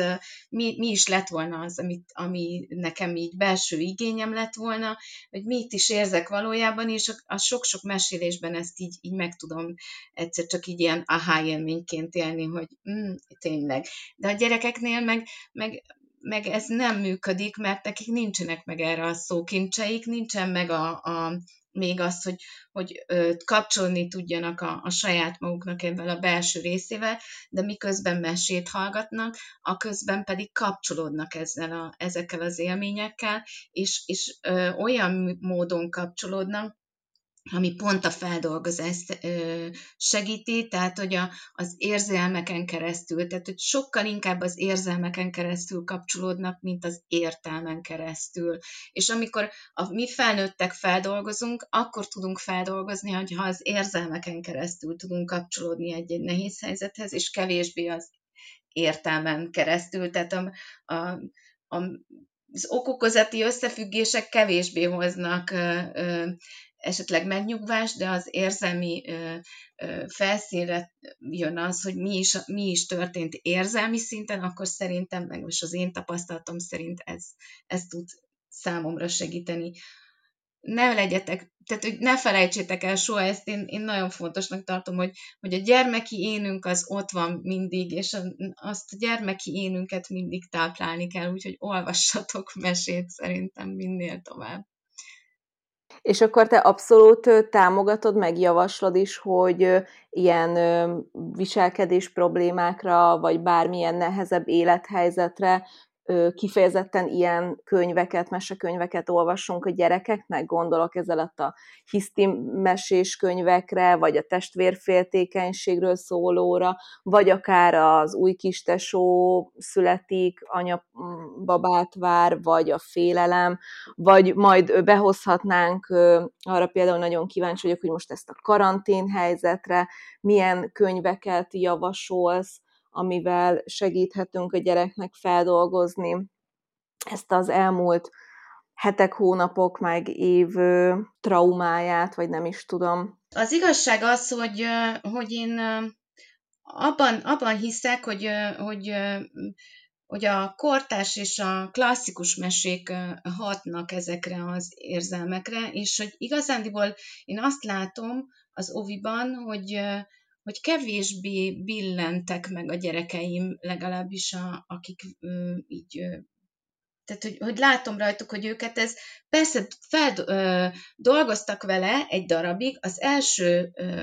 mi, mi is lett volna az, amit, ami nekem így belső igényem lett volna, hogy mit is érzek valójában, és a sok-sok mesélésben ezt így, így meg tudom egyszer csak így ilyen aha élményként élni, hogy mm, tényleg. De a gyerekeknél meg, meg meg ez nem működik, mert nekik nincsenek meg erre a szókincseik, nincsen meg a, a, még az, hogy, hogy kapcsolni tudjanak a, a saját maguknak ebben a belső részével, de miközben mesét hallgatnak, a közben pedig kapcsolódnak ezzel a, ezekkel az élményekkel, és, és ö, olyan módon kapcsolódnak, ami pont a feldolgozást segíti, tehát hogy a, az érzelmeken keresztül, tehát hogy sokkal inkább az érzelmeken keresztül kapcsolódnak, mint az értelmen keresztül. És amikor a mi felnőttek feldolgozunk, akkor tudunk feldolgozni, hogyha az érzelmeken keresztül tudunk kapcsolódni egy-egy nehéz helyzethez, és kevésbé az értelmen keresztül. Tehát a, a, a az okokozati összefüggések kevésbé hoznak esetleg megnyugvás, de az érzelmi felszínre jön az, hogy mi is, mi is történt érzelmi szinten, akkor szerintem, meg most az én tapasztalatom szerint ez, ez tud számomra segíteni. Ne legyetek, tehát hogy ne felejtsétek el soha ezt, én, én nagyon fontosnak tartom, hogy, hogy a gyermeki énünk az ott van mindig, és azt a gyermeki énünket mindig táplálni kell, úgyhogy olvassatok mesét szerintem minél tovább. És akkor te abszolút támogatod, meg javaslod is, hogy ilyen viselkedés problémákra, vagy bármilyen nehezebb élethelyzetre kifejezetten ilyen könyveket, mesekönyveket olvassunk a gyerekeknek, gondolok ezzel a hiszti könyvekre, vagy a testvérféltékenységről szólóra, vagy akár az új kistesó születik, anya babát vár, vagy a félelem, vagy majd behozhatnánk, arra például nagyon kíváncsi vagyok, hogy most ezt a karantén helyzetre milyen könyveket javasolsz, amivel segíthetünk a gyereknek feldolgozni ezt az elmúlt hetek, hónapok, meg év traumáját, vagy nem is tudom. Az igazság az, hogy, hogy én abban, abban hiszek, hogy, hogy, hogy a kortás és a klasszikus mesék hatnak ezekre az érzelmekre, és hogy igazándiból én azt látom az oviban, hogy, hogy kevésbé billentek meg a gyerekeim, legalábbis a, akik ö, így ö, tehát, hogy, hogy látom rajtuk, hogy őket ez, persze fel, ö, dolgoztak vele egy darabig, az első ö,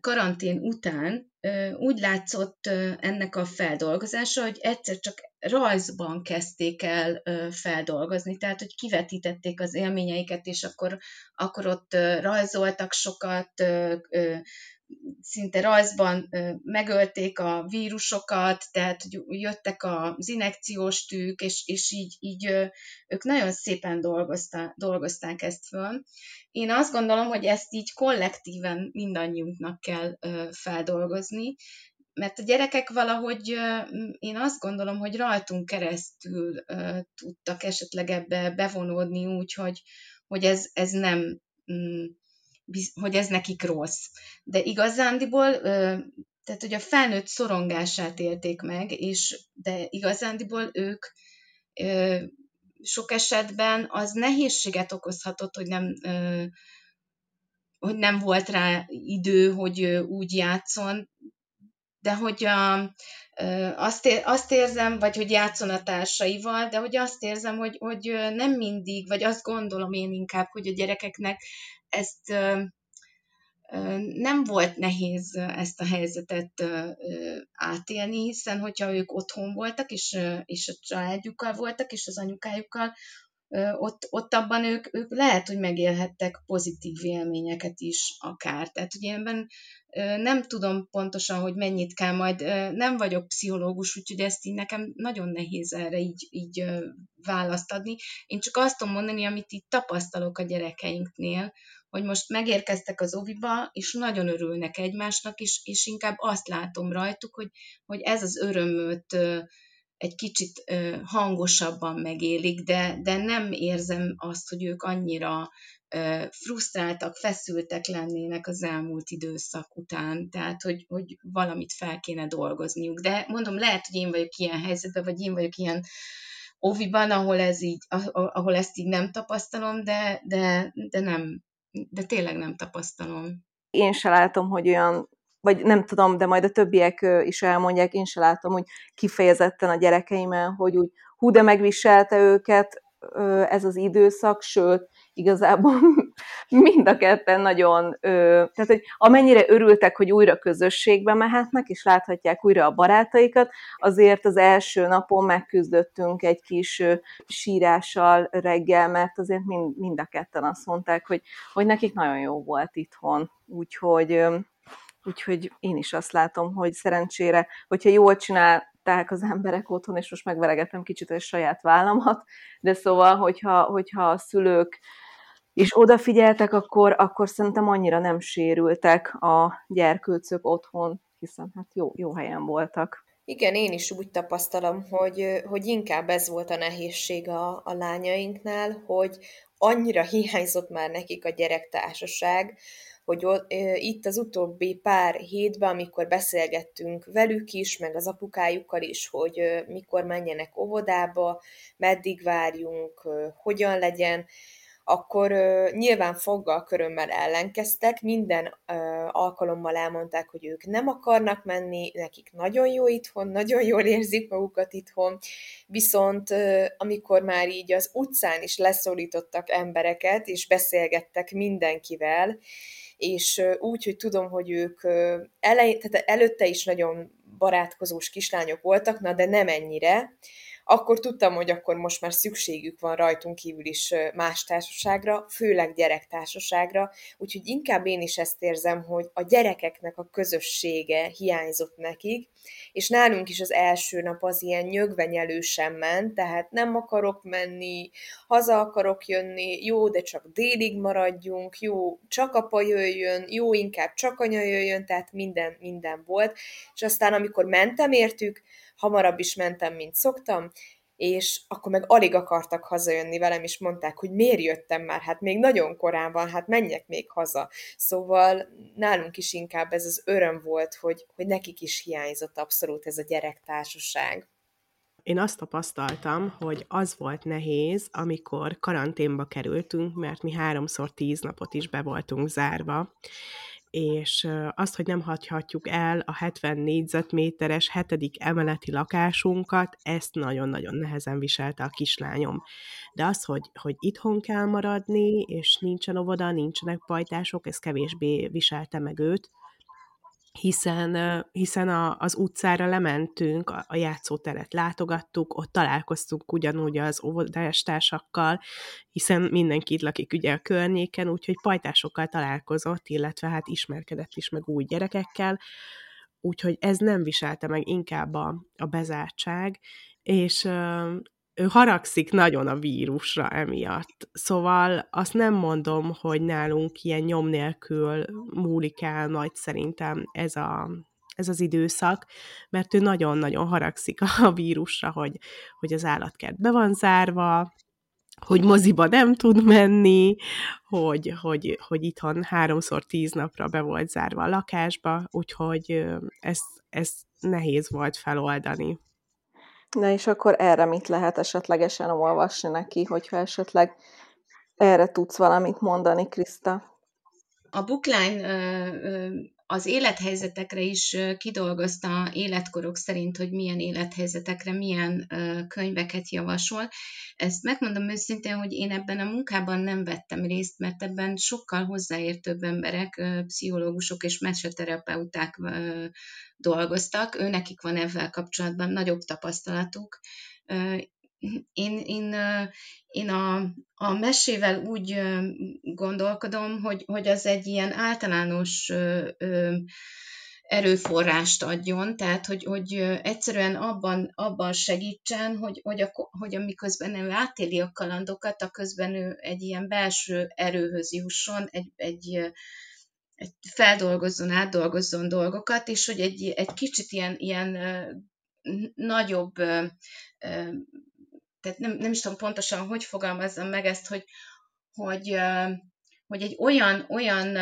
karantén után ö, úgy látszott ö, ennek a feldolgozása, hogy egyszer csak rajzban kezdték el ö, feldolgozni, tehát, hogy kivetítették az élményeiket, és akkor, akkor ott ö, rajzoltak sokat, ö, ö, szinte rajzban megölték a vírusokat, tehát jöttek az inekciós tűk, és, és így, így ők nagyon szépen dolgozták, dolgozták ezt föl. Én azt gondolom, hogy ezt így kollektíven mindannyiunknak kell feldolgozni, mert a gyerekek valahogy, én azt gondolom, hogy rajtunk keresztül tudtak esetleg ebbe bevonódni úgy, hogy, hogy ez, ez nem mm, hogy ez nekik rossz. De igazándiból, tehát hogy a felnőtt szorongását élték meg, és de igazándiból ők sok esetben az nehézséget okozhatott, hogy nem, hogy nem volt rá idő, hogy úgy játszon, de hogy a, azt, ér, azt érzem, vagy hogy játszon a társaival, de hogy azt érzem, hogy, hogy nem mindig, vagy azt gondolom én inkább, hogy a gyerekeknek ezt nem volt nehéz ezt a helyzetet átélni, hiszen hogyha ők otthon voltak, és, és a családjukkal voltak, és az anyukájukkal, ott, ott abban ők, ők lehet, hogy megélhettek pozitív élményeket is akár. Tehát ugye ebben nem tudom pontosan, hogy mennyit kell majd, nem vagyok pszichológus, úgyhogy ezt így nekem nagyon nehéz erre így, így választ adni. Én csak azt tudom mondani, amit itt tapasztalok a gyerekeinknél, hogy most megérkeztek az oviba, és nagyon örülnek egymásnak, és, és inkább azt látom rajtuk, hogy, hogy ez az örömöt egy kicsit hangosabban megélik, de, de nem érzem azt, hogy ők annyira frusztráltak, feszültek lennének az elmúlt időszak után, tehát hogy, hogy valamit fel kéne dolgozniuk. De mondom, lehet, hogy én vagyok ilyen helyzetben, vagy én vagyok ilyen oviban, ahol, ez így, ahol ezt így nem tapasztalom, de, de, de nem, de tényleg nem tapasztalom. Én se látom, hogy olyan vagy nem tudom, de majd a többiek is elmondják, én se látom, hogy kifejezetten a gyerekeimen, hogy úgy hú, de megviselte őket ez az időszak, sőt, igazából (laughs) mind a ketten nagyon, ö, tehát hogy amennyire örültek, hogy újra közösségbe mehetnek, és láthatják újra a barátaikat, azért az első napon megküzdöttünk egy kis ö, sírással reggel, mert azért mind, mind a ketten azt mondták, hogy, hogy nekik nagyon jó volt itthon. Úgyhogy, úgyhogy én is azt látom, hogy szerencsére, hogyha jól csinálták az emberek otthon, és most megveregetem kicsit a saját vállamat, de szóval, hogyha, hogyha a szülők és odafigyeltek, akkor, akkor szerintem annyira nem sérültek a gyerkőcök otthon, hiszen hát jó, jó helyen voltak. Igen, én is úgy tapasztalom, hogy, hogy inkább ez volt a nehézség a, a lányainknál, hogy annyira hiányzott már nekik a gyerektársaság, hogy itt az utóbbi pár hétben, amikor beszélgettünk velük is, meg az apukájukkal is, hogy mikor menjenek óvodába, meddig várjunk, hogyan legyen, akkor uh, nyilván foggal körömmel ellenkeztek, minden uh, alkalommal elmondták, hogy ők nem akarnak menni, nekik nagyon jó itthon, nagyon jól érzik magukat itthon, viszont uh, amikor már így az utcán is leszólítottak embereket, és beszélgettek mindenkivel, és uh, úgy, hogy tudom, hogy ők uh, elej, tehát előtte is nagyon barátkozós kislányok voltak, na de nem ennyire, akkor tudtam, hogy akkor most már szükségük van rajtunk kívül is más társaságra, főleg gyerektársaságra, úgyhogy inkább én is ezt érzem, hogy a gyerekeknek a közössége hiányzott nekik, és nálunk is az első nap az ilyen nyögvenyelősen ment, tehát nem akarok menni, haza akarok jönni, jó, de csak délig maradjunk, jó, csak apa jöjjön, jó, inkább csak anya jöjjön, tehát minden, minden volt, és aztán amikor mentem értük, hamarabb is mentem, mint szoktam, és akkor meg alig akartak hazajönni velem, és mondták, hogy miért jöttem már, hát még nagyon korán van, hát menjek még haza. Szóval nálunk is inkább ez az öröm volt, hogy, hogy nekik is hiányzott abszolút ez a gyerektársaság. Én azt tapasztaltam, hogy az volt nehéz, amikor karanténba kerültünk, mert mi háromszor tíz napot is be voltunk zárva, és azt, hogy nem hagyhatjuk el a 70 négyzetméteres hetedik emeleti lakásunkat, ezt nagyon-nagyon nehezen viselte a kislányom. De az, hogy, hogy itthon kell maradni, és nincsen óvoda, nincsenek pajtások, ez kevésbé viselte meg őt, hiszen, hiszen a, az utcára lementünk, a, a játszóteret látogattuk, ott találkoztunk ugyanúgy az óvodástársakkal, hiszen mindenki itt lakik ugye a környéken, úgyhogy pajtásokkal találkozott, illetve hát ismerkedett is meg új gyerekekkel, úgyhogy ez nem viselte meg inkább a, a bezártság, és ő haragszik nagyon a vírusra emiatt. Szóval azt nem mondom, hogy nálunk ilyen nyom nélkül múlik el nagy szerintem ez, a, ez az időszak, mert ő nagyon-nagyon haragszik a (laughs) vírusra, hogy, hogy az állatkert be van zárva, hogy moziba nem tud menni, hogy, hogy, hogy itthon háromszor tíz napra be volt zárva a lakásba, úgyhogy ezt, ezt nehéz volt feloldani. Na és akkor erre mit lehet esetlegesen olvasni neki, hogyha esetleg erre tudsz valamit mondani, Kriszta? A bookline az élethelyzetekre is kidolgozta életkorok szerint, hogy milyen élethelyzetekre milyen könyveket javasol. Ezt megmondom őszintén, hogy én ebben a munkában nem vettem részt, mert ebben sokkal hozzáértőbb emberek, pszichológusok és meseterapeuták dolgoztak. Ő nekik van ezzel kapcsolatban nagyobb tapasztalatuk. Én, én, én a, a mesével úgy gondolkodom, hogy, hogy az egy ilyen általános erőforrást adjon, tehát hogy, hogy egyszerűen abban, abban segítsen, hogy, hogy, a, hogy amiközben ő átéli a kalandokat, a közben ő egy ilyen belső erőhöz jusson, egy, egy, egy feldolgozzon, átdolgozzon dolgokat, és hogy egy, egy kicsit ilyen, ilyen nagyobb tehát nem, nem is tudom pontosan, hogy fogalmazzam meg ezt, hogy, hogy, hogy egy olyan, olyan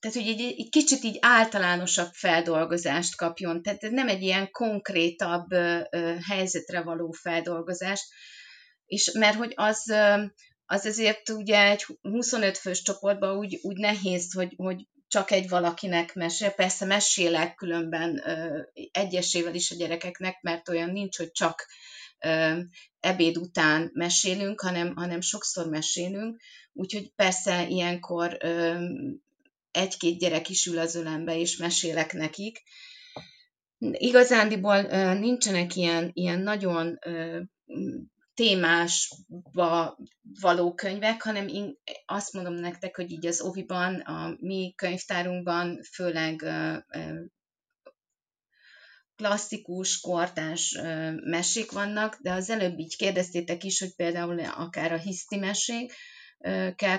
tehát, hogy egy, egy kicsit így általánosabb feldolgozást kapjon, tehát nem egy ilyen konkrétabb helyzetre való feldolgozást, és mert hogy az, az ezért ugye egy 25 fős csoportban úgy, úgy nehéz, hogy, hogy csak egy valakinek mesél. Persze mesélek különben egyesével is a gyerekeknek, mert olyan nincs, hogy csak ebéd után mesélünk, hanem, hanem sokszor mesélünk, úgyhogy persze ilyenkor egy-két gyerek is ül az ölembe, és mesélek nekik. Igazándiból nincsenek ilyen, ilyen nagyon témásba való könyvek, hanem én azt mondom nektek, hogy így az Oviban, a mi könyvtárunkban főleg klasszikus, kortás mesék vannak, de az előbb így kérdeztétek is, hogy például akár a hiszti mesék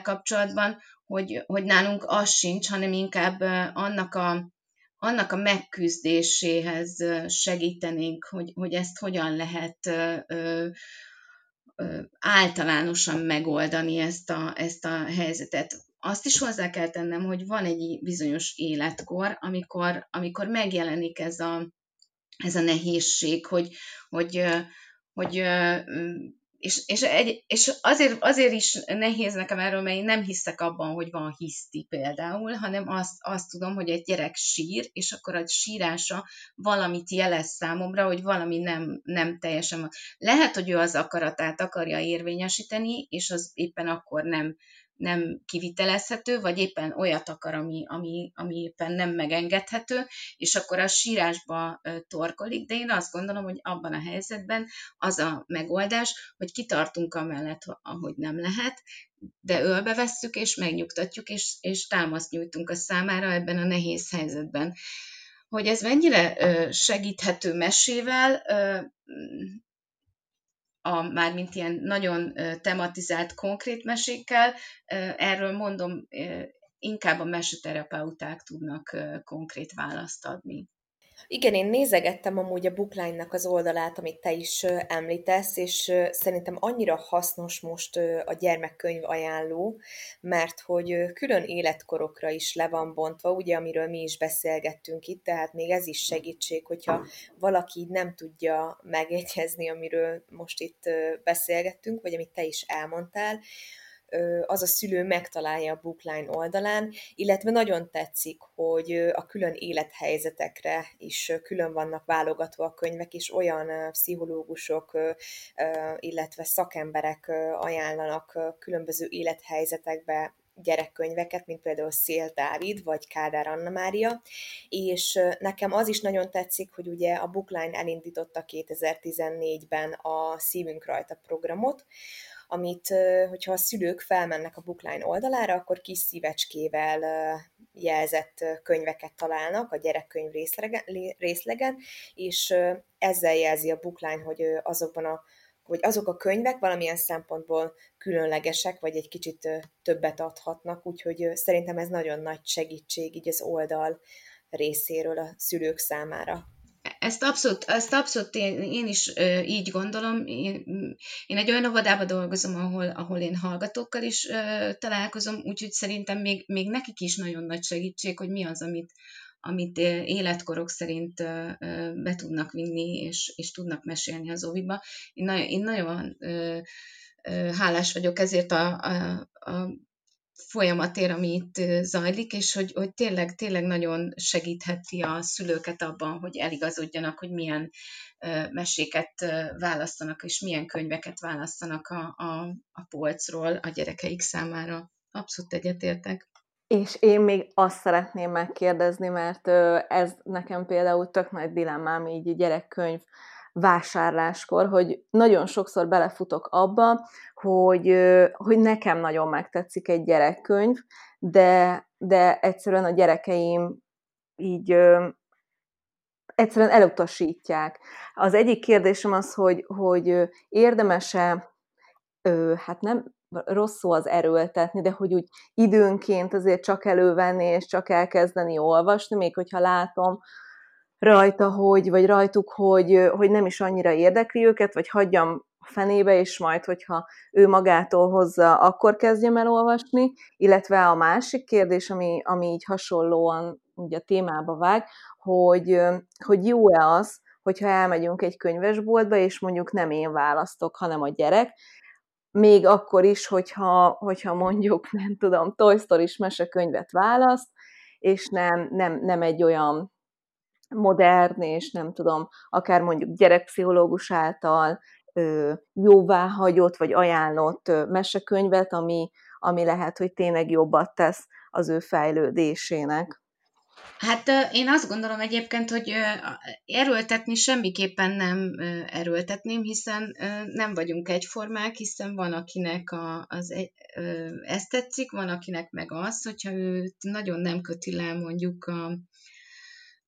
kapcsolatban, hogy, hogy nálunk az sincs, hanem inkább annak a, annak a megküzdéséhez segítenénk, hogy, hogy ezt hogyan lehet általánosan megoldani ezt a, ezt a helyzetet. Azt is hozzá kell tennem, hogy van egy bizonyos életkor, amikor, amikor megjelenik ez a, ez a nehézség, hogy, hogy, hogy és, és, egy, és azért, azért is nehéz nekem erről, mert én nem hiszek abban, hogy van hiszti például, hanem azt, azt tudom, hogy egy gyerek sír, és akkor a sírása valamit jelez számomra, hogy valami nem, nem teljesen van. Lehet, hogy ő az akaratát akarja érvényesíteni, és az éppen akkor nem, nem kivitelezhető, vagy éppen olyat akar, ami, ami, ami éppen nem megengedhető, és akkor a sírásba torkolik, de én azt gondolom, hogy abban a helyzetben az a megoldás, hogy kitartunk amellett, ahogy nem lehet, de ölbe vesszük, és megnyugtatjuk, és, és támaszt nyújtunk a számára ebben a nehéz helyzetben. Hogy ez mennyire segíthető mesével, a mármint ilyen nagyon tematizált konkrét mesékkel. Erről mondom, inkább a meseterapeuták tudnak konkrét választ adni. Igen, én nézegettem amúgy a Bookline-nak az oldalát, amit te is említesz, és szerintem annyira hasznos most a gyermekkönyv ajánló, mert hogy külön életkorokra is le van bontva, ugye, amiről mi is beszélgettünk itt, tehát még ez is segítség, hogyha valaki nem tudja megjegyezni, amiről most itt beszélgettünk, vagy amit te is elmondtál, az a szülő megtalálja a Bookline oldalán, illetve nagyon tetszik, hogy a külön élethelyzetekre is külön vannak válogatva a könyvek, és olyan pszichológusok, illetve szakemberek ajánlanak különböző élethelyzetekbe gyerekkönyveket, mint például Szél Dávid, vagy Kádár Anna Mária, és nekem az is nagyon tetszik, hogy ugye a Bookline elindította 2014-ben a Szívünk rajta programot, amit, hogyha a szülők felmennek a Bookline oldalára, akkor kis szívecskével jelzett könyveket találnak a gyerekkönyv részlegen, és ezzel jelzi a Bookline, hogy azokban a hogy azok a könyvek valamilyen szempontból különlegesek, vagy egy kicsit többet adhatnak, úgyhogy szerintem ez nagyon nagy segítség így az oldal részéről a szülők számára. Ezt abszolút, ezt abszolút én, én is ö, így gondolom. Én, én egy olyan óvodában dolgozom, ahol, ahol én hallgatókkal is ö, találkozom, úgyhogy szerintem még, még nekik is nagyon nagy segítség, hogy mi az, amit, amit életkorok szerint be tudnak vinni, és, és tudnak mesélni az óviba. Én, nagyon, én nagyon hálás vagyok ezért a, a, a folyamatért, ami itt zajlik, és hogy, hogy tényleg, tényleg nagyon segítheti a szülőket abban, hogy eligazodjanak, hogy milyen meséket választanak, és milyen könyveket választanak a, a, a polcról a gyerekeik számára. Abszolút egyetértek. És én még azt szeretném megkérdezni, mert ez nekem például tök nagy dilemmám így gyerekkönyv vásárláskor, hogy nagyon sokszor belefutok abba, hogy, hogy nekem nagyon megtetszik egy gyerekkönyv, de, de egyszerűen a gyerekeim így egyszerűen elutasítják. Az egyik kérdésem az, hogy, hogy érdemese, hát nem rossz az erőltetni, de hogy úgy időnként azért csak elővenni és csak elkezdeni olvasni, még hogyha látom, rajta, hogy, vagy rajtuk, hogy, hogy nem is annyira érdekli őket, vagy hagyjam a fenébe, és majd, hogyha ő magától hozza, akkor kezdjem el olvasni, illetve a másik kérdés, ami, ami így hasonlóan ugye a témába vág, hogy, hogy jó-e az, hogyha elmegyünk egy könyvesboltba, és mondjuk nem én választok, hanem a gyerek, még akkor is, hogyha, hogyha mondjuk, nem tudom, Toy Story-s mesekönyvet választ, és nem, nem, nem egy olyan modern, és nem tudom, akár mondjuk gyerekpszichológus által jóváhagyott vagy ajánlott mesekönyvet, ami, ami lehet, hogy tényleg jobbat tesz az ő fejlődésének. Hát én azt gondolom egyébként, hogy erőltetni semmiképpen nem erőltetném, hiszen nem vagyunk egyformák, hiszen van, akinek a, az, ezt tetszik, van, akinek meg az, hogyha őt nagyon nem köti le mondjuk a,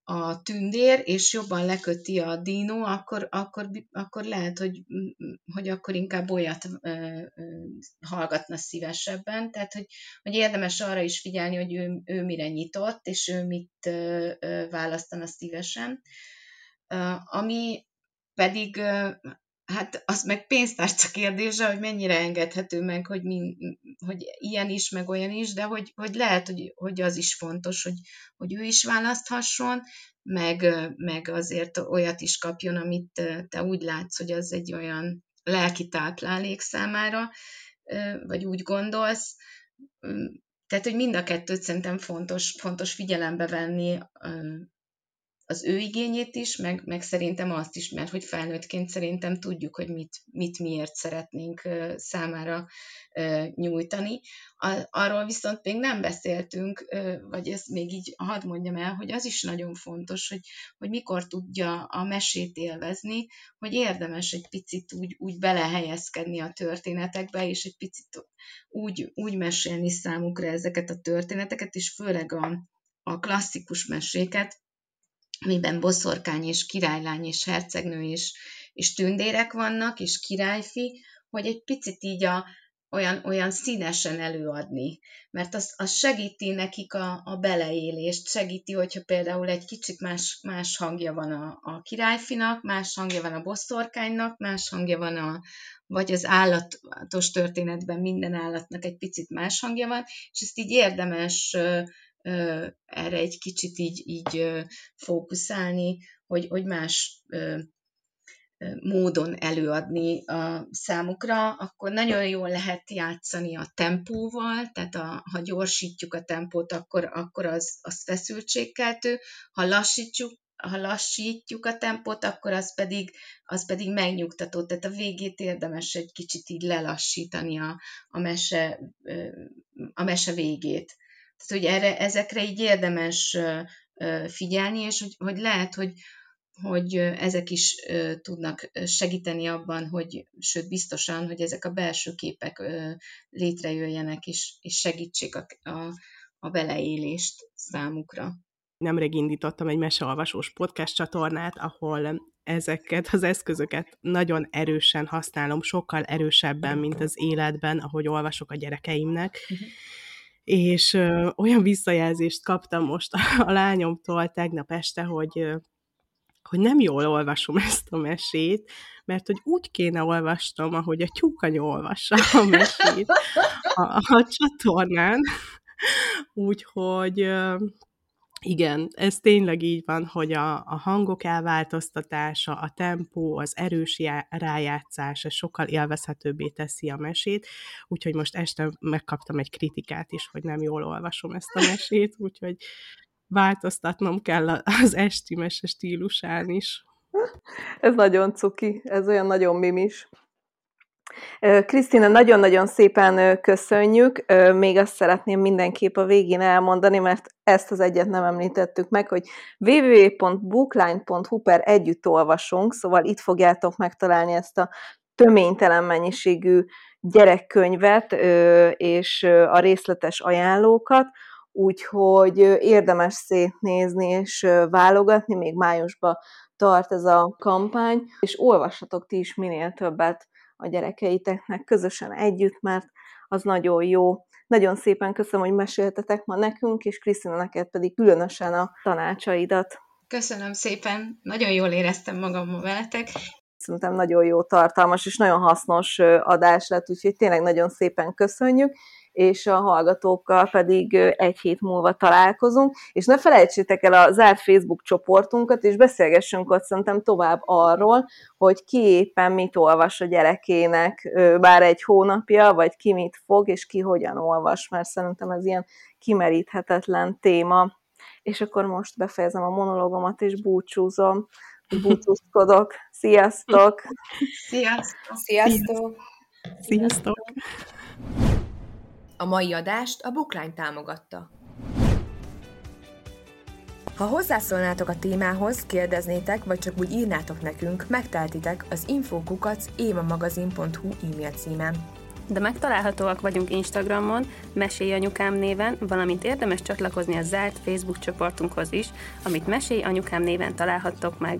a tündér, és jobban leköti a dino, akkor, akkor, akkor lehet, hogy, hogy akkor inkább olyat ö, ö, hallgatna szívesebben. Tehát, hogy, hogy érdemes arra is figyelni, hogy ő, ő mire nyitott, és ő mit ö, ö, választana szívesen. Ö, ami pedig Hát az meg pénztárca kérdése, hogy mennyire engedhető meg, hogy, mi, hogy ilyen is, meg olyan is, de hogy, hogy lehet, hogy, hogy az is fontos, hogy, hogy ő is választhasson, meg, meg azért olyat is kapjon, amit te úgy látsz, hogy az egy olyan lelki táplálék számára, vagy úgy gondolsz. Tehát, hogy mind a kettőt szerintem fontos, fontos figyelembe venni az ő igényét is, meg, meg szerintem azt is, mert hogy felnőttként szerintem tudjuk, hogy mit, mit miért szeretnénk számára nyújtani. Arról viszont még nem beszéltünk, vagy ezt még így hadd mondjam el, hogy az is nagyon fontos, hogy, hogy mikor tudja a mesét élvezni, hogy érdemes egy picit úgy, úgy belehelyezkedni a történetekbe, és egy picit úgy, úgy mesélni számukra ezeket a történeteket, és főleg a, a klasszikus meséket, amiben boszorkány és királylány és hercegnő és, és tündérek vannak, és királyfi, hogy egy picit így a, olyan, olyan színesen előadni, mert az, az segíti nekik a, a beleélést, segíti, hogyha például egy kicsit más, más hangja van a, a királyfinak, más hangja van a boszorkánynak, más hangja van a, vagy az állatos történetben minden állatnak egy picit más hangja van, és ezt így érdemes erre egy kicsit így, így fókuszálni, hogy, hogy más módon előadni a számukra, akkor nagyon jól lehet játszani a tempóval, tehát a, ha gyorsítjuk a tempót, akkor, akkor az, az feszültségkeltő, ha lassítjuk, ha lassítjuk a tempót, akkor az pedig, az pedig megnyugtató, tehát a végét érdemes egy kicsit így lelassítani a, a, mese, a mese végét. Tehát, hogy erre, ezekre így érdemes figyelni, és hogy, hogy lehet, hogy, hogy ezek is tudnak segíteni abban, hogy, sőt biztosan, hogy ezek a belső képek létrejöjjenek, és, és segítsék a, a, a beleélést számukra. Nemrég indítottam egy meseolvasós podcast csatornát, ahol ezeket az eszközöket nagyon erősen használom, sokkal erősebben, mint az életben, ahogy olvasok a gyerekeimnek. Uh-huh és ö, olyan visszajelzést kaptam most a, a lányomtól tegnap este, hogy ö, hogy nem jól olvasom ezt a mesét, mert hogy úgy kéne olvasnom, ahogy a tyúkanyó olvassa a mesét a, a csatornán. Úgyhogy igen, ez tényleg így van, hogy a, a hangok elváltoztatása, a tempó, az erős já, rájátszás, ez sokkal élvezhetőbbé teszi a mesét, úgyhogy most este megkaptam egy kritikát is, hogy nem jól olvasom ezt a mesét, (laughs) úgyhogy változtatnom kell az esti mese stílusán is. Ez nagyon cuki, ez olyan nagyon mimis. Krisztina, nagyon-nagyon szépen köszönjük. Még azt szeretném mindenképp a végén elmondani, mert ezt az egyet nem említettük meg, hogy www.bookline.hu per együtt olvasunk, szóval itt fogjátok megtalálni ezt a töménytelen mennyiségű gyerekkönyvet és a részletes ajánlókat, úgyhogy érdemes szétnézni és válogatni, még májusban tart ez a kampány, és olvassatok ti is minél többet a gyerekeiteknek közösen együtt, mert az nagyon jó. Nagyon szépen köszönöm, hogy meséltetek ma nekünk, és Krisztina, neked pedig különösen a tanácsaidat. Köszönöm szépen, nagyon jól éreztem magam ma veletek. Szerintem nagyon jó, tartalmas és nagyon hasznos adás lett, úgyhogy tényleg nagyon szépen köszönjük, és a hallgatókkal pedig egy hét múlva találkozunk, és ne felejtsétek el a zárt Facebook csoportunkat, és beszélgessünk ott szerintem tovább arról, hogy ki éppen mit olvas a gyerekének bár egy hónapja, vagy ki mit fog, és ki hogyan olvas, mert szerintem ez ilyen kimeríthetetlen téma. És akkor most befejezem a monologomat, és búcsúzom. búcsúzkodok. Sziasztok! Sziasztok! Sziasztok! Sziasztok! A mai adást a Bookline támogatta. Ha hozzászólnátok a témához, kérdeznétek, vagy csak úgy írnátok nekünk, megteltitek az infokukac évamagazin.hu e-mail címen. De megtalálhatóak vagyunk Instagramon, Mesélj Anyukám néven, valamint érdemes csatlakozni a zárt Facebook csoportunkhoz is, amit Mesélj Anyukám néven találhattok meg.